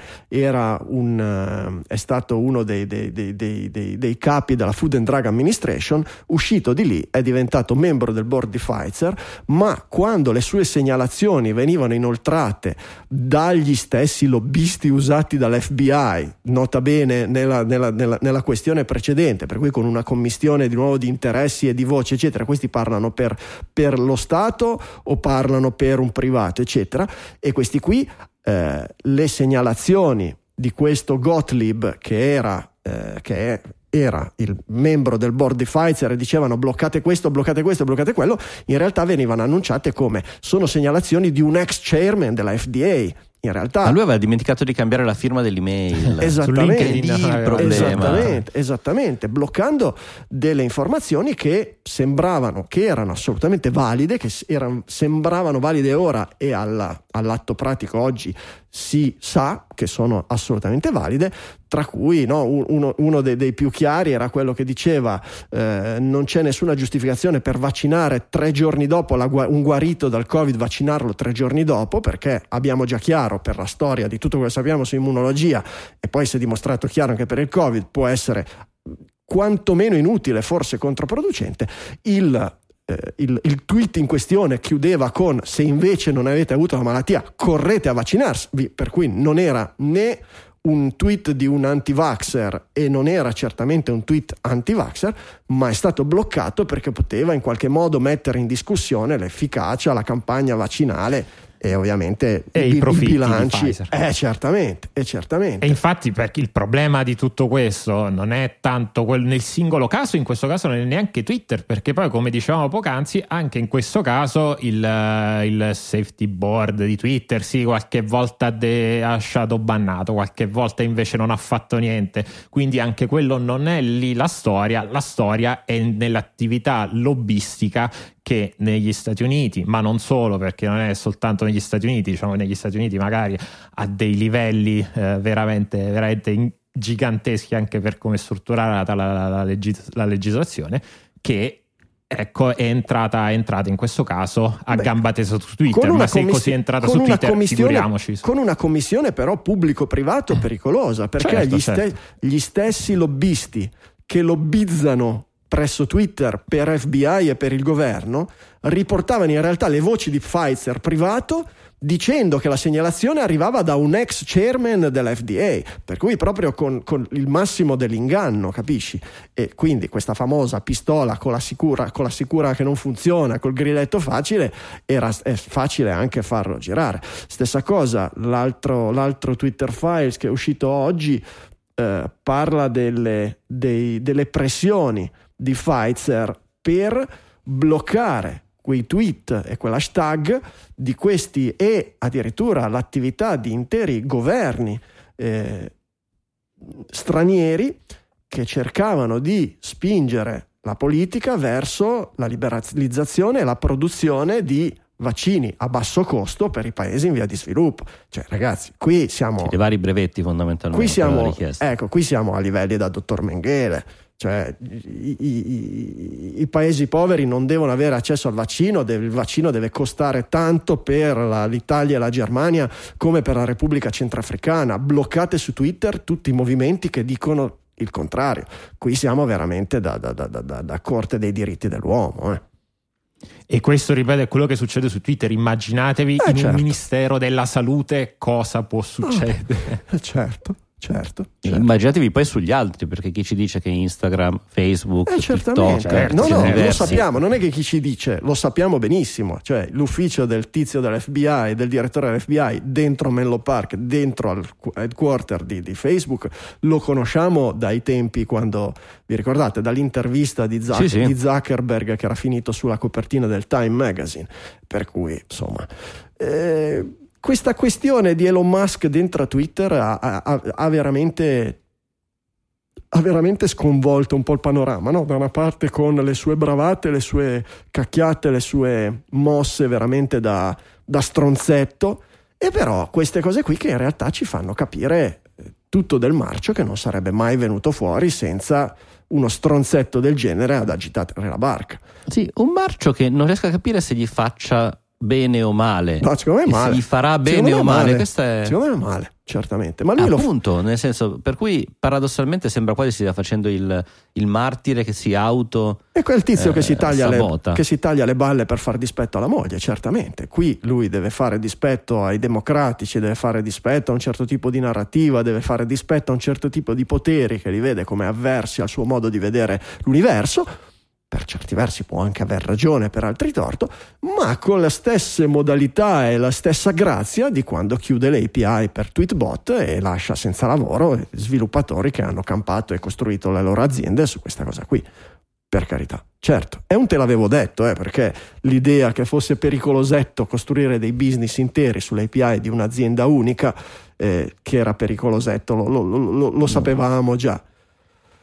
un, eh, è stato uno dei, dei- dei- dei- capi della Food and Drug Administration uscito di lì è diventato membro del board di Pfizer ma quando le sue segnalazioni venivano inoltrate dagli stessi lobbisti usati dall'FBI, nota bene nella, nella- nella- nella questione precedente, per cui con una commistione di nuovo di interessi e di voci, eccetera, questi parlano per, per lo Stato o parlano per un privato, eccetera, e questi qui eh, le segnalazioni di questo Gottlieb che era, eh, che era il membro del board di Pfizer e dicevano bloccate questo, bloccate questo, bloccate quello, in realtà venivano annunciate come sono segnalazioni di un ex chairman della FDA. In realtà Ma lui aveva dimenticato di cambiare la firma dell'email. Esattamente. Il problema. Esattamente, esattamente, bloccando delle informazioni che sembravano che erano assolutamente valide, che s- eran- sembravano valide ora e alla- all'atto pratico oggi si sa che sono assolutamente valide, tra cui no, un- uno, uno dei, dei più chiari era quello che diceva eh, non c'è nessuna giustificazione per vaccinare tre giorni dopo la un guarito dal Covid, vaccinarlo tre giorni dopo, perché abbiamo già chiaro per la storia di tutto quello che sappiamo su immunologia e poi si è dimostrato chiaro anche per il Covid, può essere quantomeno inutile, forse controproducente, il, eh, il- il tweet in questione chiudeva con se invece non avete avuto la malattia correte a vaccinarsi, per cui non era né un tweet di un anti-vaxxer e non era certamente un tweet anti-vaxxer, ma è stato bloccato perché poteva in qualche modo mettere in discussione l'efficacia, la campagna vaccinale e ovviamente E i di bilanci. Pfizer. Eh, certamente, e certamente. E infatti perché il problema di tutto questo non è tanto quel nel singolo caso, in questo caso non è neanche Twitter, perché poi come dicevamo poc'anzi, anche in questo caso il, eh, il safety board di Twitter sì, qualche volta ha de- ha shadow bannato, qualche volta invece non ha fatto niente, quindi anche quello non è lì la storia, la storia è nell'attività lobbistica che negli Stati Uniti, ma non solo perché non è soltanto negli Stati Uniti, diciamo negli Stati Uniti magari a dei livelli eh, veramente, veramente in- giganteschi anche per come è strutturata la, la, la, legis- la legislazione, che ecco, è entrata, è entrata in questo caso a Beh, gamba tesa su Twitter. Ma se così è entrata su Twitter, figuriamoci. Con una commissione, però, pubblico-privato eh. pericolosa perché certo, gli, certo. Ste- gli stessi lobbisti che lobbizzano presso Twitter per FBI e per il governo riportavano in realtà le voci di Pfizer privato dicendo che la segnalazione arrivava da un ex chairman dell'FDA, per cui proprio con, con, il massimo dell'inganno, capisci? E quindi questa famosa pistola con la sicura, con la sicura che non funziona, col grilletto facile, era è facile anche farlo girare. Stessa cosa, l'altro, l'altro Twitter Files che è uscito oggi eh, parla delle, dei, delle pressioni di Pfizer per bloccare quei tweet e quell'hashtag di questi e addirittura l'attività di interi governi eh, stranieri che cercavano di spingere la politica verso la liberalizzazione e la produzione di vaccini a basso costo per i paesi in via di sviluppo. Cioè, ragazzi, qui siamo. I vari brevetti fondamentalmente. Qui siamo, ecco, qui siamo a livelli da dottor Menghele. Cioè, i, i, i, paesi poveri non devono avere accesso al vaccino, il vaccino deve costare tanto per la, l'Italia e la Germania come per la Repubblica Centrafricana. Bloccate su Twitter tutti i movimenti che dicono il contrario. Qui siamo veramente da, da, da, da corte dei diritti dell'uomo. Eh. E questo, ripeto, è quello che succede su Twitter. Immaginatevi eh, in certo. un ministero della salute cosa può succedere. Oh, certo. Certo, certo. Immaginatevi poi sugli altri, perché chi ci dice che Instagram, Facebook, eh, TikTok, certo, no, no, lo sappiamo, non è che chi ci dice, lo sappiamo benissimo, cioè l'ufficio del tizio dell'FBI, del direttore dell'FBI dentro Menlo Park, dentro al headquarter di, di Facebook, lo conosciamo dai tempi quando, vi ricordate, dall'intervista di, Zuck- sì, sì. di Zuckerberg che era finito sulla copertina del Time Magazine, per cui insomma... Eh, questa questione di Elon Musk dentro Twitter ha, ha, ha, veramente, ha, veramente, sconvolto un po' il panorama, no? da una parte con le sue bravate, le sue cacchiate, le sue mosse veramente da, da stronzetto, e però queste cose qui che in realtà ci fanno capire eh, tutto del marcio che non sarebbe mai venuto fuori senza uno stronzetto del genere ad agitare la barca. Sì, un marcio che non riesco a capire se gli faccia bene o male. No, secondo me è male. Si farà bene o male. male. È... Secondo me è male, certamente. Ma lui Appunto, lo... nel senso, per cui paradossalmente sembra quasi stia facendo il, il martire che si auto. E quel tizio eh, che, si le, che, si taglia le, balle per far dispetto alla moglie, certamente. Qui lui deve fare dispetto ai democratici, deve fare dispetto a un certo tipo di narrativa, deve fare dispetto a un certo tipo di poteri che li vede come avversi al suo modo di vedere l'universo per certi versi può anche aver ragione, per altri torto, ma con le stesse modalità e la stessa grazia di quando chiude le API per Tweetbot e lascia senza lavoro sviluppatori che hanno campato e costruito le loro aziende su questa cosa qui. Per carità, certo, è un te l'avevo detto, eh, perché l'idea che fosse pericolosetto costruire dei business interi sulle API di un'azienda unica, eh, che era pericolosetto, lo, lo, lo, lo sapevamo già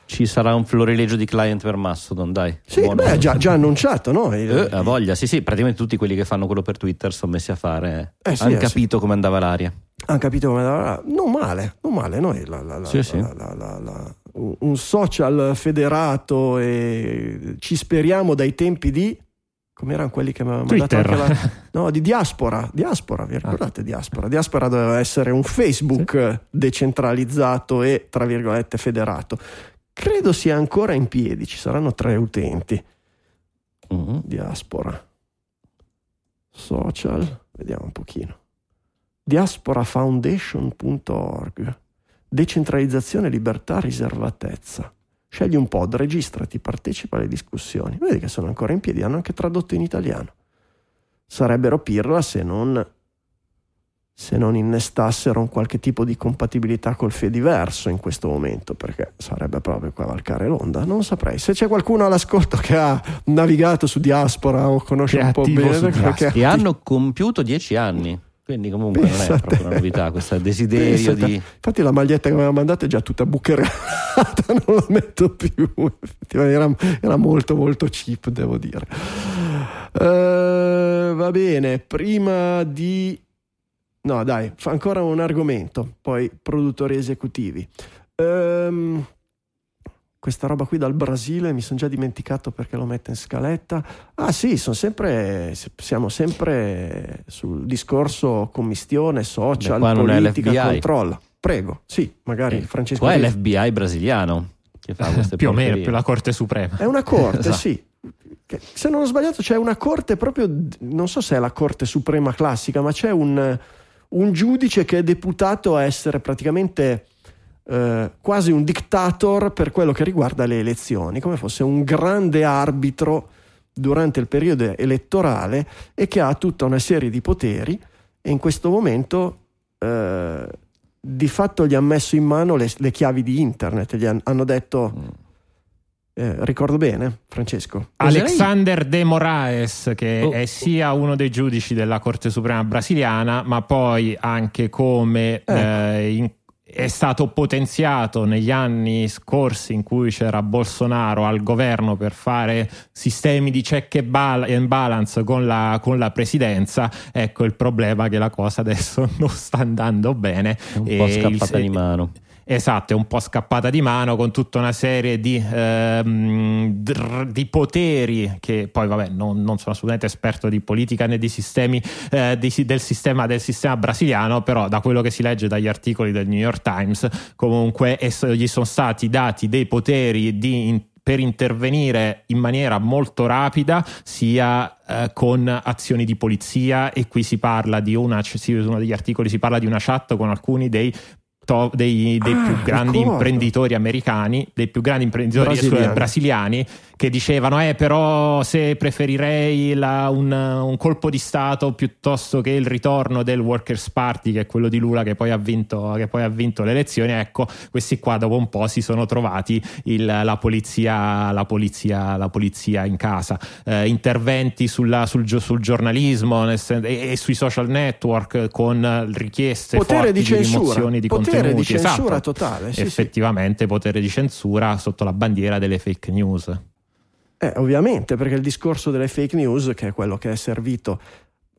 ci sarà un florilegio di client per Mastodon, dai. Sì, Buono. beh, già, già annunciato, no? Eh, a voglia, sì, sì, praticamente tutti quelli che fanno quello per Twitter sono messi a fare. Eh, sì, hanno eh, capito sì. come andava l'aria. Hanno capito come andava l'aria. Non male, non male. Noi la, la, la, sì, un social federato e ci speriamo dai tempi di come erano quelli che mi avevano mandato anche la, no, di diaspora, diaspora, vi ricordate ah. diaspora? Diaspora doveva essere un Facebook sì. decentralizzato e tra virgolette federato credo sia ancora in piedi, ci saranno tre utenti. Uh-huh. Diaspora. Social, vediamo un pochino. Diasporafoundation.org. Decentralizzazione, libertà, riservatezza. Scegli un pod, registrati, partecipa alle discussioni. Vedi che sono ancora in piedi, hanno anche tradotto in italiano. Sarebbero pirla se non se non innestassero un qualche tipo di compatibilità col Fediverso in questo momento, perché sarebbe proprio cavalcare l'onda. Non saprei. Se c'è qualcuno all'ascolto che ha navigato su Diaspora o conosce un po' bene, perché... e hanno compiuto dieci anni. Quindi comunque Pensate. non è proprio una novità, questo desiderio Pensate. di... Infatti la maglietta che mi aveva mandato è già tutta bucherata, non la metto più. Era, era molto molto cheap, devo dire. Uh, va bene, prima di No, dai, fa ancora un argomento, poi produttori esecutivi. Ehm, questa roba qui dal Brasile mi sono già dimenticato perché lo mette in scaletta. Ah sì, sono sempre, siamo sempre sul discorso commistione, social, Beh, qua non è politica, l'FBI. controllo. Prego, sì, magari Eh, Francesco. Qua è l'FBI brasiliano che fa queste più o meno, più la Corte Suprema. È una corte, Esatto. sì. Che, se non ho sbagliato c'è una corte proprio, non so se è la Corte Suprema classica, ma c'è un, un giudice che è deputato a essere praticamente eh, quasi un dictator per quello che riguarda le elezioni, come fosse un grande arbitro durante il periodo elettorale e che ha tutta una serie di poteri e in questo momento eh, di fatto gli ha messo in mano le, le chiavi di internet, gli han- hanno detto... Eh, ricordo bene, Francesco? Alexander de Moraes, che Oh. è sia uno dei giudici della Corte Suprema brasiliana, ma poi anche come eh, in- è stato potenziato negli anni scorsi in cui c'era Bolsonaro al governo per fare sistemi di check and bal- and balance con la, con la presidenza. Ecco il problema che la cosa adesso non sta andando bene. È un E po' il- scappata di mano. Esatto, è un po' scappata di mano con tutta una serie di, ehm, di poteri che poi vabbè non, non sono assolutamente esperto di politica né di sistemi eh, di- del, sistema, del sistema brasiliano, però da quello che si legge dagli articoli del New York Times comunque es- gli sono stati dati dei poteri di in- per intervenire in maniera molto rapida sia eh, con azioni di polizia e qui si parla di una, uno degli articoli si parla di una chat con alcuni dei to- dei, dei Ah, più grandi ricordo. imprenditori americani, dei più grandi imprenditori Brasiliani. brasiliani che dicevano eh però se preferirei la- un, un colpo di Stato piuttosto che il ritorno del Workers Party che è quello di Lula che poi ha vinto, che poi ha vinto le elezioni ecco questi qua dopo un po' si sono trovati il- la, polizia, la, polizia, la polizia in casa Eh, interventi sulla- sul, sul giornalismo nel e, e sui social network con richieste Potere forti di censura, rimozioni di potere contenuti di censura esatto. totale. Sì, sì. effettivamente potere di censura sotto la bandiera delle fake news Eh, ovviamente, perché il discorso delle fake news, che è quello che è servito,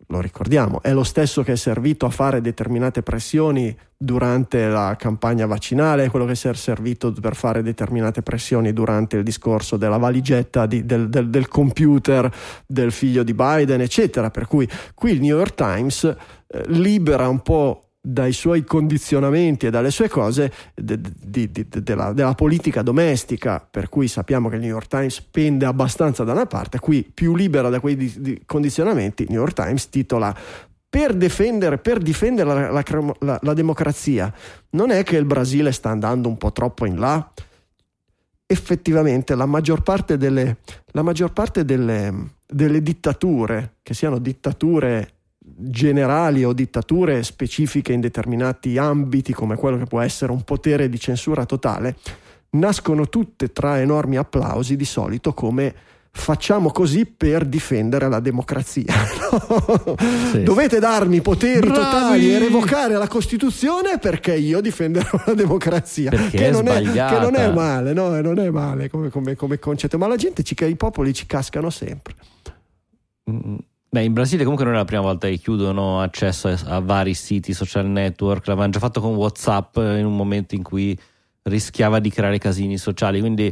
lo ricordiamo, è lo stesso che è servito a fare determinate pressioni durante la campagna vaccinale, è quello che è servito per fare determinate pressioni durante il discorso della valigetta di- del, del- del computer del figlio di Biden, eccetera. Per cui qui il New York Times eh, libera un po' dai suoi condizionamenti e dalle sue cose de- di- de- della, della politica domestica, per cui sappiamo che il New York Times pende abbastanza da una parte, qui più libera da quei di- di condizionamenti, il New York Times titola per difendere, per difendere la, la- la democrazia, non è che il Brasile sta andando un po' troppo in là? Effettivamente la maggior parte delle, la maggior parte delle, delle dittature, che siano dittature generali o dittature specifiche in determinati ambiti, come quello che può essere un potere di censura totale, nascono tutte tra enormi applausi di solito come facciamo così per difendere la democrazia. No? Sì. Dovete darmi poteri Bravi! totali e revocare la Costituzione perché io difenderò la democrazia. Che, non è, che non è male, no? non è male come, come- come concetto, ma la gente, ci, i popoli ci cascano sempre. Mm. Beh, in Brasile comunque non è la prima volta che chiudono accesso a, a vari siti social network, l'avevano già fatto con WhatsApp eh, in un momento in cui rischiava di creare casini sociali, quindi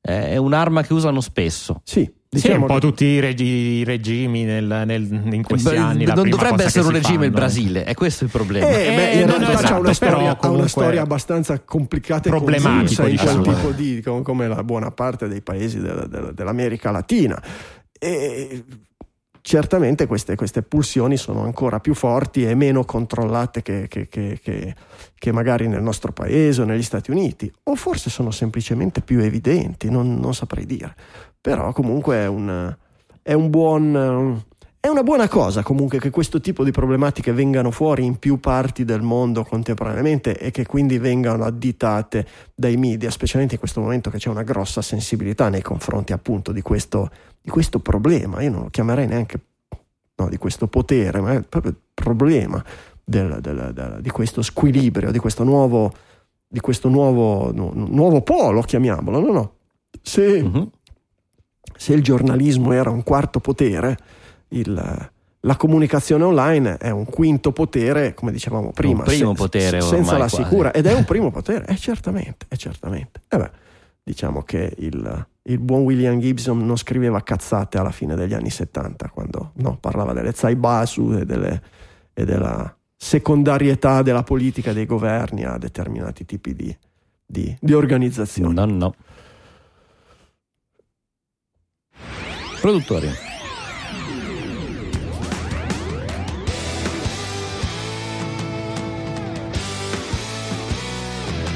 eh, è un'arma che usano spesso. Sì, Sì, un diciamo po' tutti i, regi- i regimi nel- nel- in questi Beh, anni. non dovrebbe essere un regime il fanno. Brasile, è questo il problema. Eh, beh, Eh, in realtà esatto, una storia, ha una storia abbastanza complicata e quel diciamo. tipo di, com- come la buona parte dei paesi del- del- dell'America Latina. E certamente queste, queste pulsioni sono ancora più forti e meno controllate che, che- che- che- magari nel nostro paese o negli Stati Uniti, o forse sono semplicemente più evidenti, non, non saprei dire. Però comunque è un, è un buon... È una buona cosa comunque che questo tipo di problematiche vengano fuori in più parti del mondo contemporaneamente e che quindi vengano additate dai media, specialmente in questo momento che c'è una grossa sensibilità nei confronti appunto di questo, di questo problema. Io non lo chiamerei neanche no, di questo potere, ma è proprio il problema del- del- del- di questo squilibrio, di questo nuovo, di questo nuovo, nu- nuovo polo, chiamiamolo. No, no. Se, Mhm. se il giornalismo era un quarto potere, il- la comunicazione online è un quinto potere, come dicevamo prima. Primo potere senza la quasi. sicura. Ed è un primo potere, eh, certamente, eh, certamente. Eh beh, diciamo che il, il buon William Gibson non scriveva cazzate alla fine degli anni 70, quando no, parlava delle zaibasu e, delle- e della secondarietà della politica dei governi a determinati tipi di, di- di organizzazioni. No, no. Produttori.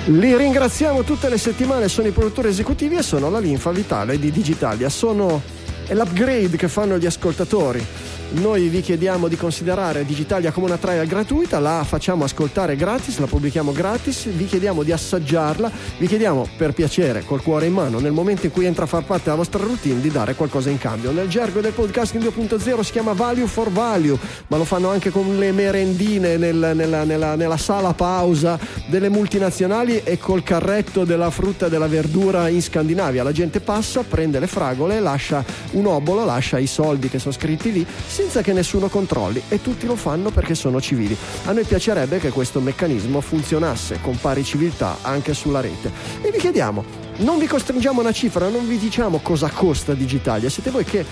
Li ringraziamo tutte le settimane, sono i produttori esecutivi e sono la linfa vitale di Digitalia. Sono è l'upgrade che fanno gli ascoltatori. Noi vi chiediamo di considerare Digitalia come una trial gratuita, la facciamo ascoltare gratis, la pubblichiamo gratis, vi chiediamo di assaggiarla, vi chiediamo per piacere, col cuore in mano, nel momento in cui entra a far parte della vostra routine, di dare qualcosa in cambio. Nel gergo del podcasting 2.0 si chiama value for value, ma lo fanno anche con le merendine nel- nella, nella- nella sala pausa delle multinazionali e col carretto della frutta e della verdura in Scandinavia. La gente passa, prende le fragole, lascia un obolo, lascia i soldi che sono scritti lì, senza che nessuno controlli e tutti lo fanno perché sono civili. A noi piacerebbe che questo meccanismo funzionasse con pari civiltà anche sulla rete. E vi chiediamo, non vi costringiamo a una cifra, non vi diciamo cosa costa Digitalia, siete voi che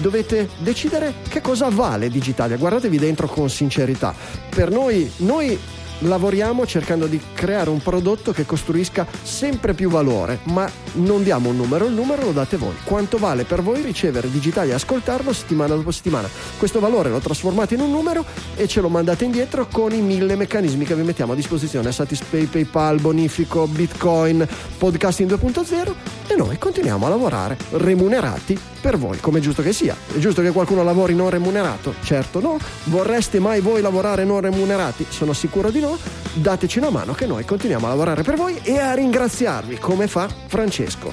dovete decidere che cosa vale Digitalia. Guardatevi dentro con sincerità. Per noi, noi lavoriamo cercando di creare un prodotto che costruisca sempre più valore, ma non diamo un numero, il numero lo date voi. Quanto vale per voi ricevere Digitalia e ascoltarlo settimana dopo settimana? Questo valore lo trasformate in un numero e ce lo mandate indietro con i mille meccanismi che vi mettiamo a disposizione, Satispay, PayPal, Bonifico, Bitcoin, Podcasting 2.0 e noi continuiamo a lavorare remunerati per voi, come è giusto che sia. È giusto che qualcuno lavori non remunerato? Certo no. Vorreste mai voi lavorare non remunerati? Sono sicuro di no. Dateci una mano che noi continuiamo a lavorare per voi e a ringraziarvi come fa Francesco.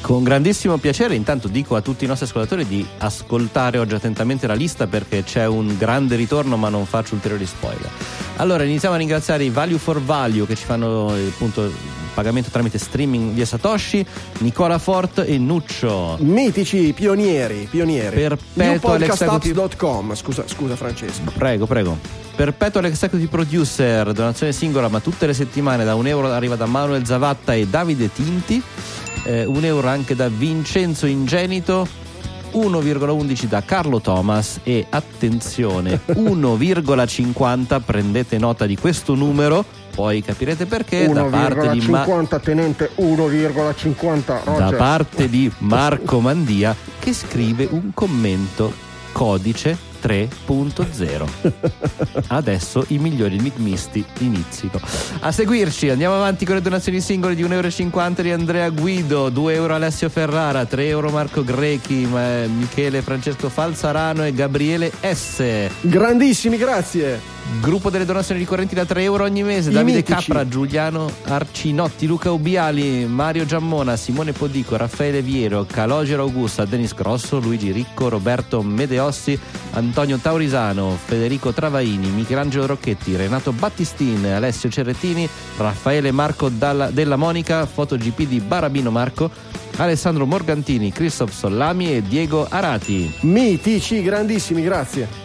Con grandissimo piacere, intanto dico a tutti i nostri ascoltatori di ascoltare oggi attentamente la lista perché c'è un grande ritorno, ma non faccio ulteriori spoiler. Allora, iniziamo a ringraziare i Value for Value che ci fanno eh, appunto pagamento tramite streaming via Satoshi, Nicola Fort e Nuccio. Mitici pionieri, pionieri. Perpetual Newpodcastapps.com. Scusa, scusa Francesco. Prego, prego. Perpetual Executive Producer, donazione singola, ma tutte le settimane da un euro arriva da Manuel Zavatta e Davide Tinti, eh, un euro anche da Vincenzo Ingenito, 1,11 da Carlo Thomas e attenzione 1,50 prendete nota di questo numero poi capirete perché da parte di Ma- 1,50 tenente 1,50 da Roger. parte di Marco Mandia che scrive un commento codice 3.0 adesso i migliori enigmisti inizino a seguirci andiamo avanti con le donazioni singole di 1,50 euro di Andrea Guido 2 euro Alessio Ferrara 3 euro Marco Grechi Ma- Michele Francesco Falzarano e Gabriele S Grandissimi, grazie. Gruppo delle donazioni ricorrenti da 3 euro ogni mese. I Davide mitici. Capra, Giuliano Arcinotti, Luca Ubiali, Mario Giammona, Simone Podico, Raffaele Viero, Calogero Augusta, Denis Grosso, Luigi Ricco, Roberto Medeossi, Antonio Taurisano, Federico Travaini, Michelangelo Rocchetti, Renato Battistin, Alessio Cerrettini, Raffaele Marco Dalla- Della Monica, FotoGP di Barabino Marco, Alessandro Morgantini, Christoph Sollami e Diego Arati. Mitici, grandissimi, grazie.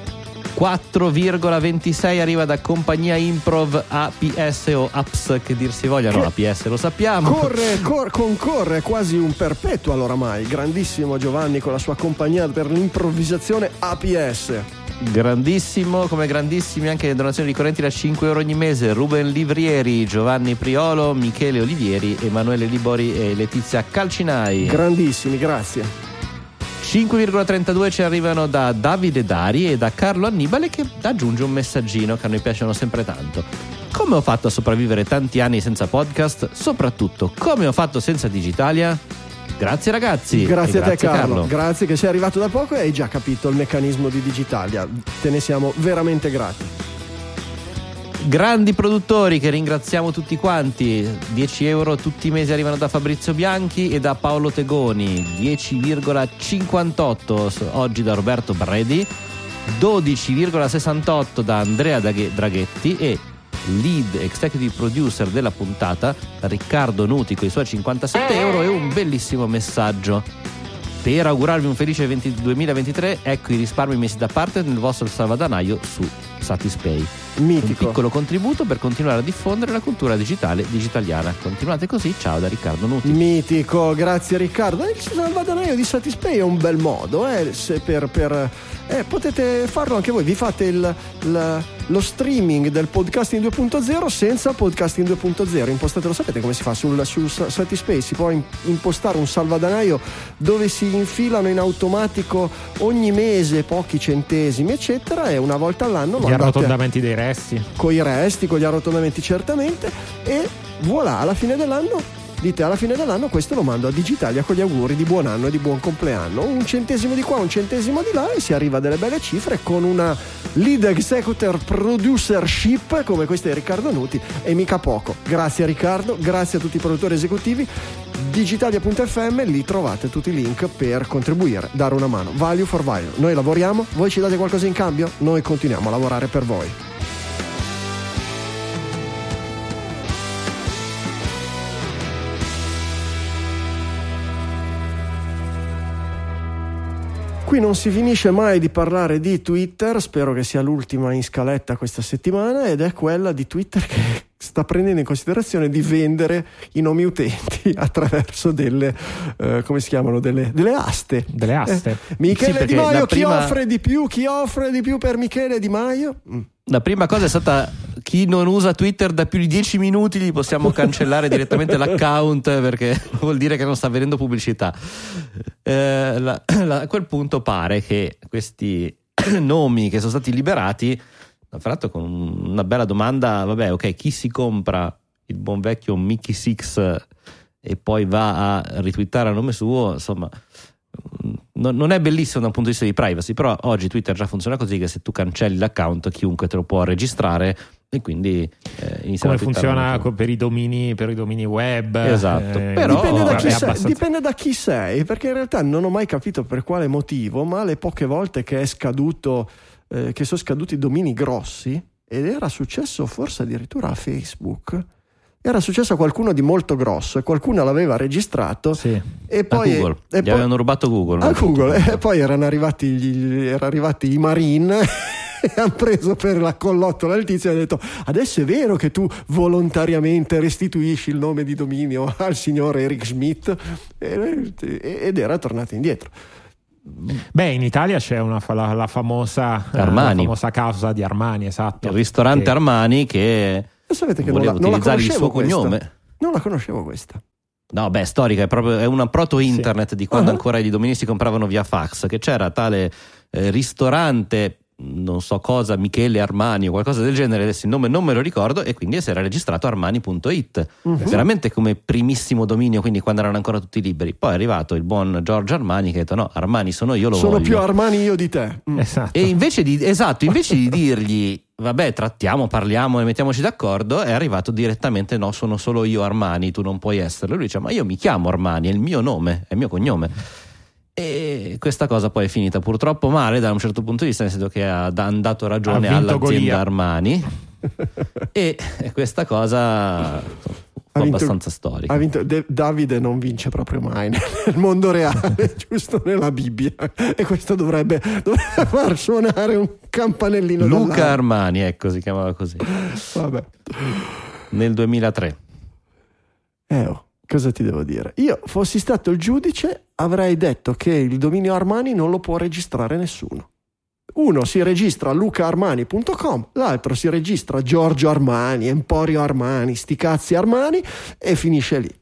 4,26 arriva da compagnia improv APS o APS che dir si voglia, no APS lo sappiamo. Corre, cor- concorre è quasi un perpetual oramai. Grandissimo Giovanni con la sua compagnia per l'improvvisazione APS. Grandissimo, come grandissimi anche le donazioni ricorrenti da 5 euro ogni mese. Ruben Livrieri, Giovanni Priolo, Michele Olivieri, Emanuele Libori e Letizia Calcinai. Grandissimi, grazie. 5,32 ci arrivano da Davide Dari e da Carlo Annibale che aggiunge un messaggino che a noi piacciono sempre tanto. Come ho fatto a sopravvivere tanti anni senza podcast? Soprattutto, come ho fatto senza Digitalia? Grazie ragazzi. Grazie a te grazie Carlo. Grazie che sei arrivato da poco e hai già capito il meccanismo di Digitalia. Te ne siamo veramente grati. Grandi produttori che ringraziamo tutti quanti. 10 euro tutti i mesi arrivano da Fabrizio Bianchi e da Paolo Tegoni. 10,58 s- oggi da Roberto Bredi. 12,68 da Andrea Draghetti e lead executive producer della puntata Riccardo Nuti con i suoi 57 euro e un bellissimo messaggio. Per augurarvi un felice 20 2023, ecco i risparmi messi da parte nel vostro salvadanaio su Satispay. Mitico. Un piccolo contributo per continuare a diffondere la cultura digitale digitaliana. Continuate così, ciao da Riccardo Nuti. Mitico, grazie Riccardo. Il salvadanaio di Satispay è un bel modo, eh, se per, per- eh, potete farlo anche voi. Vi fate il- il- lo streaming del podcasting 2.0 senza podcasting 2.0. Impostate, lo sapete come si fa sul, su Sa- Satispay? Si può im- impostare un salvadanaio dove si infilano in automatico ogni mese pochi centesimi, eccetera, e una volta all'anno lo Gli arrotondamenti dei resti. con i resti, con gli arrotondamenti certamente e voilà, alla fine dell'anno dite alla fine dell'anno questo lo mando a Digitalia con gli auguri di buon anno e di buon compleanno. Un centesimo di qua, un centesimo di là e si arriva a delle belle cifre con una lead executor producership come questa di Riccardo Nuti e mica poco. Grazie a Riccardo, grazie a tutti i produttori esecutivi. Digitalia.fm lì trovate tutti i link per contribuire, dare una mano. Value for value, noi lavoriamo, voi ci date qualcosa in cambio? Noi continuiamo a lavorare per voi Qui non si finisce mai di parlare di Twitter, spero che sia l'ultima in scaletta questa settimana, ed è quella di Twitter che sta prendendo in considerazione di vendere i nomi utenti attraverso delle, eh, come si chiamano, delle, delle aste. Delle aste. Eh, Michele Sì, Di Maio, la chi prima- offre di più? Chi offre di più per Michele Di Maio? Mm. La prima cosa è stata chi non usa Twitter da più di 10 minuti gli possiamo cancellare direttamente l'account perché vuol dire che non sta avendo pubblicità. Eh, la- la- a quel punto pare che questi nomi che sono stati liberati, fra l'altro con una bella domanda, vabbè ok, chi si compra il buon vecchio Mickey Six e poi va a ritwittare a nome suo, insomma non, non è bellissimo da un punto di vista di privacy, però oggi Twitter già funziona così che se tu cancelli l'account chiunque te lo può registrare e quindi eh, inizia Come funziona per i domini, per i domini web. Esatto, però- dipende, da chi sei, abbastanza- dipende da chi sei, perché in realtà non ho mai capito per quale motivo, ma le poche volte che è scaduto, eh, che sono scaduti domini grossi, ed era successo forse addirittura a Facebook, era successo a qualcuno di molto grosso e qualcuno l'aveva registrato Sì. e a poi... Google, e gli poi- avevano rubato Google. a? Google e poi erano arrivati, gli, erano arrivati i Marine e hanno preso per la collottola il tizio e hanno detto adesso è vero che tu volontariamente restituisci il nome di dominio al signor Eric Schmidt E- ed era tornato indietro Beh, in Italia c'è una, la, la famosa, eh, Armani. la famosa causa di Armani, esatto. Il ristorante Che- Armani che e sapete che non la, non la utilizzare il conoscevo suo questa. cognome. non la conoscevo questa No, beh, storica, è proprio è una proto internet di quando Ah. ancora i domini si compravano via fax, che c'era tale eh, ristorante, non so cosa, Michele Armani o qualcosa del genere, adesso il nome non me lo ricordo, e quindi si era registrato armani.it, Mhm. veramente come primissimo dominio, quindi quando erano ancora tutti liberi. Poi è arrivato il buon Giorgio Armani che ha detto no, Armani sono io, lo sono voglio. più Armani io di te Mm. Esatto. E invece di, esatto, invece di dirgli vabbè, trattiamo, parliamo e mettiamoci d'accordo, è arrivato direttamente no, sono solo io Armani, tu non puoi esserlo. Lui dice ma io mi chiamo Armani, è il mio nome, è il mio cognome. E questa cosa poi è finita purtroppo male da un certo punto di vista, nel senso che ha dato ragione Ha all'azienda Golia. Armani e questa cosa Ha vinto- abbastanza storica. Ha vinto- De- Davide non vince proprio mai nel mondo reale, giusto nella Bibbia. E questo dovrebbe, dovrebbe far suonare un campanellino. Luca d'allarme. Armani, ecco, si chiamava così, Vabbè. nel 2003. Eh, oh, cosa ti devo dire? Io, fossi stato il giudice, avrei detto che il dominio Armani non lo può registrare nessuno. Uno si registra lucaarmani.com, l'altro si registra Giorgio Armani, Emporio Armani, sti cazzi Armani e finisce lì.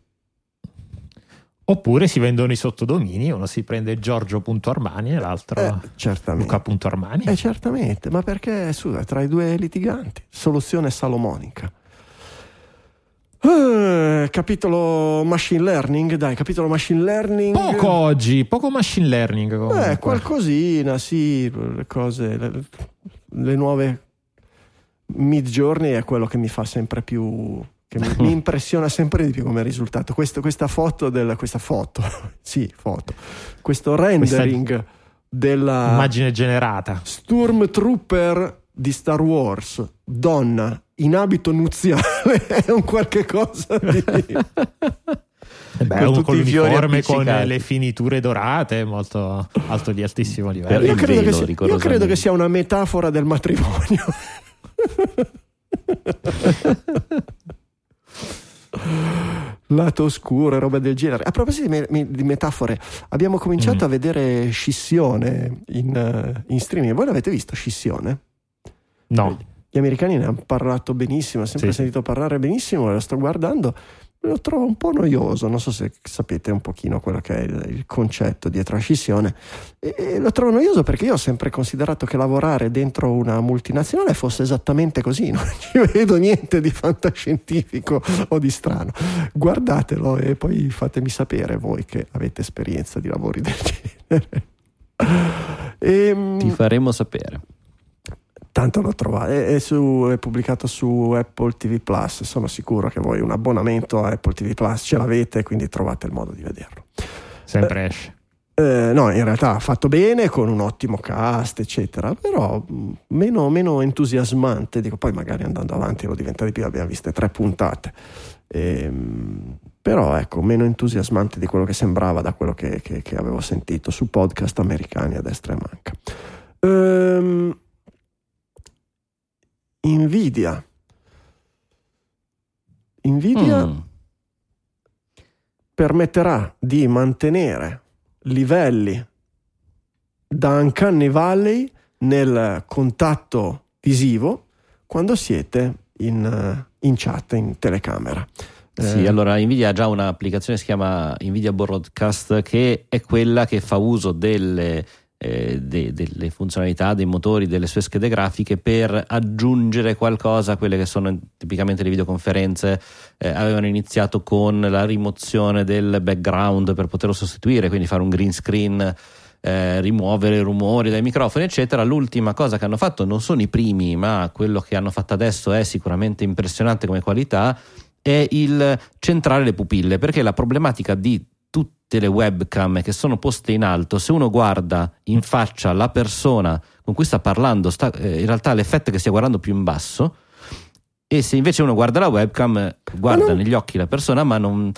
Oppure si vendono i sottodomini, uno si prende Giorgio.armani e l'altro Eh, certamente. Luca.armani. Eh, certamente, ma perché è tra i due litiganti? Soluzione salomonica. Eh, capitolo machine learning, dai, capitolo machine learning. Poco oggi, poco machine learning. comunque. Eh, qualcosina, sì, le cose, le, le nuove mid journey è quello che mi fa sempre più che mi, impressiona sempre di più come risultato. Questo- questa foto del questa foto, sì, foto. Questo rendering della Immagine generata. Stormtrooper di Star Wars, donna in abito nuziale, è un qualche cosa di Eh beh, Con con, tutti con i fiori l'uniforme, con le finiture dorate, molto alto di altissimo livello. Io credo, velo, che sia, io credo che sia una metafora del matrimonio. Lato oscuro e roba del genere. A proposito di, me- di metafore, abbiamo cominciato Mm. a vedere Scissione in, eh, in streaming. Voi l'avete visto Scissione? No, Gli americani ne hanno parlato benissimo, ho sempre Sì, sentito parlare benissimo, lo sto guardando. Lo trovo un po' noioso, non so se sapete un pochino quello che è il, il concetto dietro a scissione. E, e lo trovo noioso perché io ho sempre considerato che lavorare dentro una multinazionale fosse esattamente così, non ci vedo niente di fantascientifico o di strano. Guardatelo e poi fatemi sapere voi che avete esperienza di lavori del genere. Ehm, Ti faremo sapere. Tanto lo trovate, è, è su- è pubblicato su Apple TV Plus. Sono sicuro che voi un abbonamento a Apple TV Plus ce l'avete, quindi trovate il modo di vederlo. sempre esce. Eh, no, in realtà ha fatto bene con un ottimo cast, eccetera, però mh, meno, meno entusiasmante. Dico, poi magari andando avanti lo diventa di più. Abbiamo viste tre puntate, Ehm, però ecco, meno entusiasmante di quello che sembrava da quello che, che- che avevo sentito su podcast americani a destra e manca. Ehm, Nvidia. Nvidia Mm. permetterà di mantenere livelli da Uncanny Valley nel contatto visivo quando siete in, eh, in chat, in telecamera. Sì, Eh, allora Nvidia ha già un'applicazione che si chiama Nvidia Broadcast che è quella che fa uso delle, eh, de- delle funzionalità dei motori, delle sue schede grafiche per aggiungere qualcosa a quelle che sono tipicamente le videoconferenze. Eh, avevano iniziato con la rimozione del background per poterlo sostituire, quindi fare un green screen. eh, rimuovere rumori dai microfoni eccetera l'ultima cosa che hanno fatto non sono i primi ma quello che hanno fatto adesso è sicuramente impressionante come qualità è il centrare le pupille, perché la problematica di tutte le webcam che sono poste in alto, se uno guarda in faccia la persona con cui sta parlando, sta- eh, in realtà l'effetto è che stia guardando più in basso, e se invece uno guarda la webcam, guarda non- negli occhi la persona, ma non...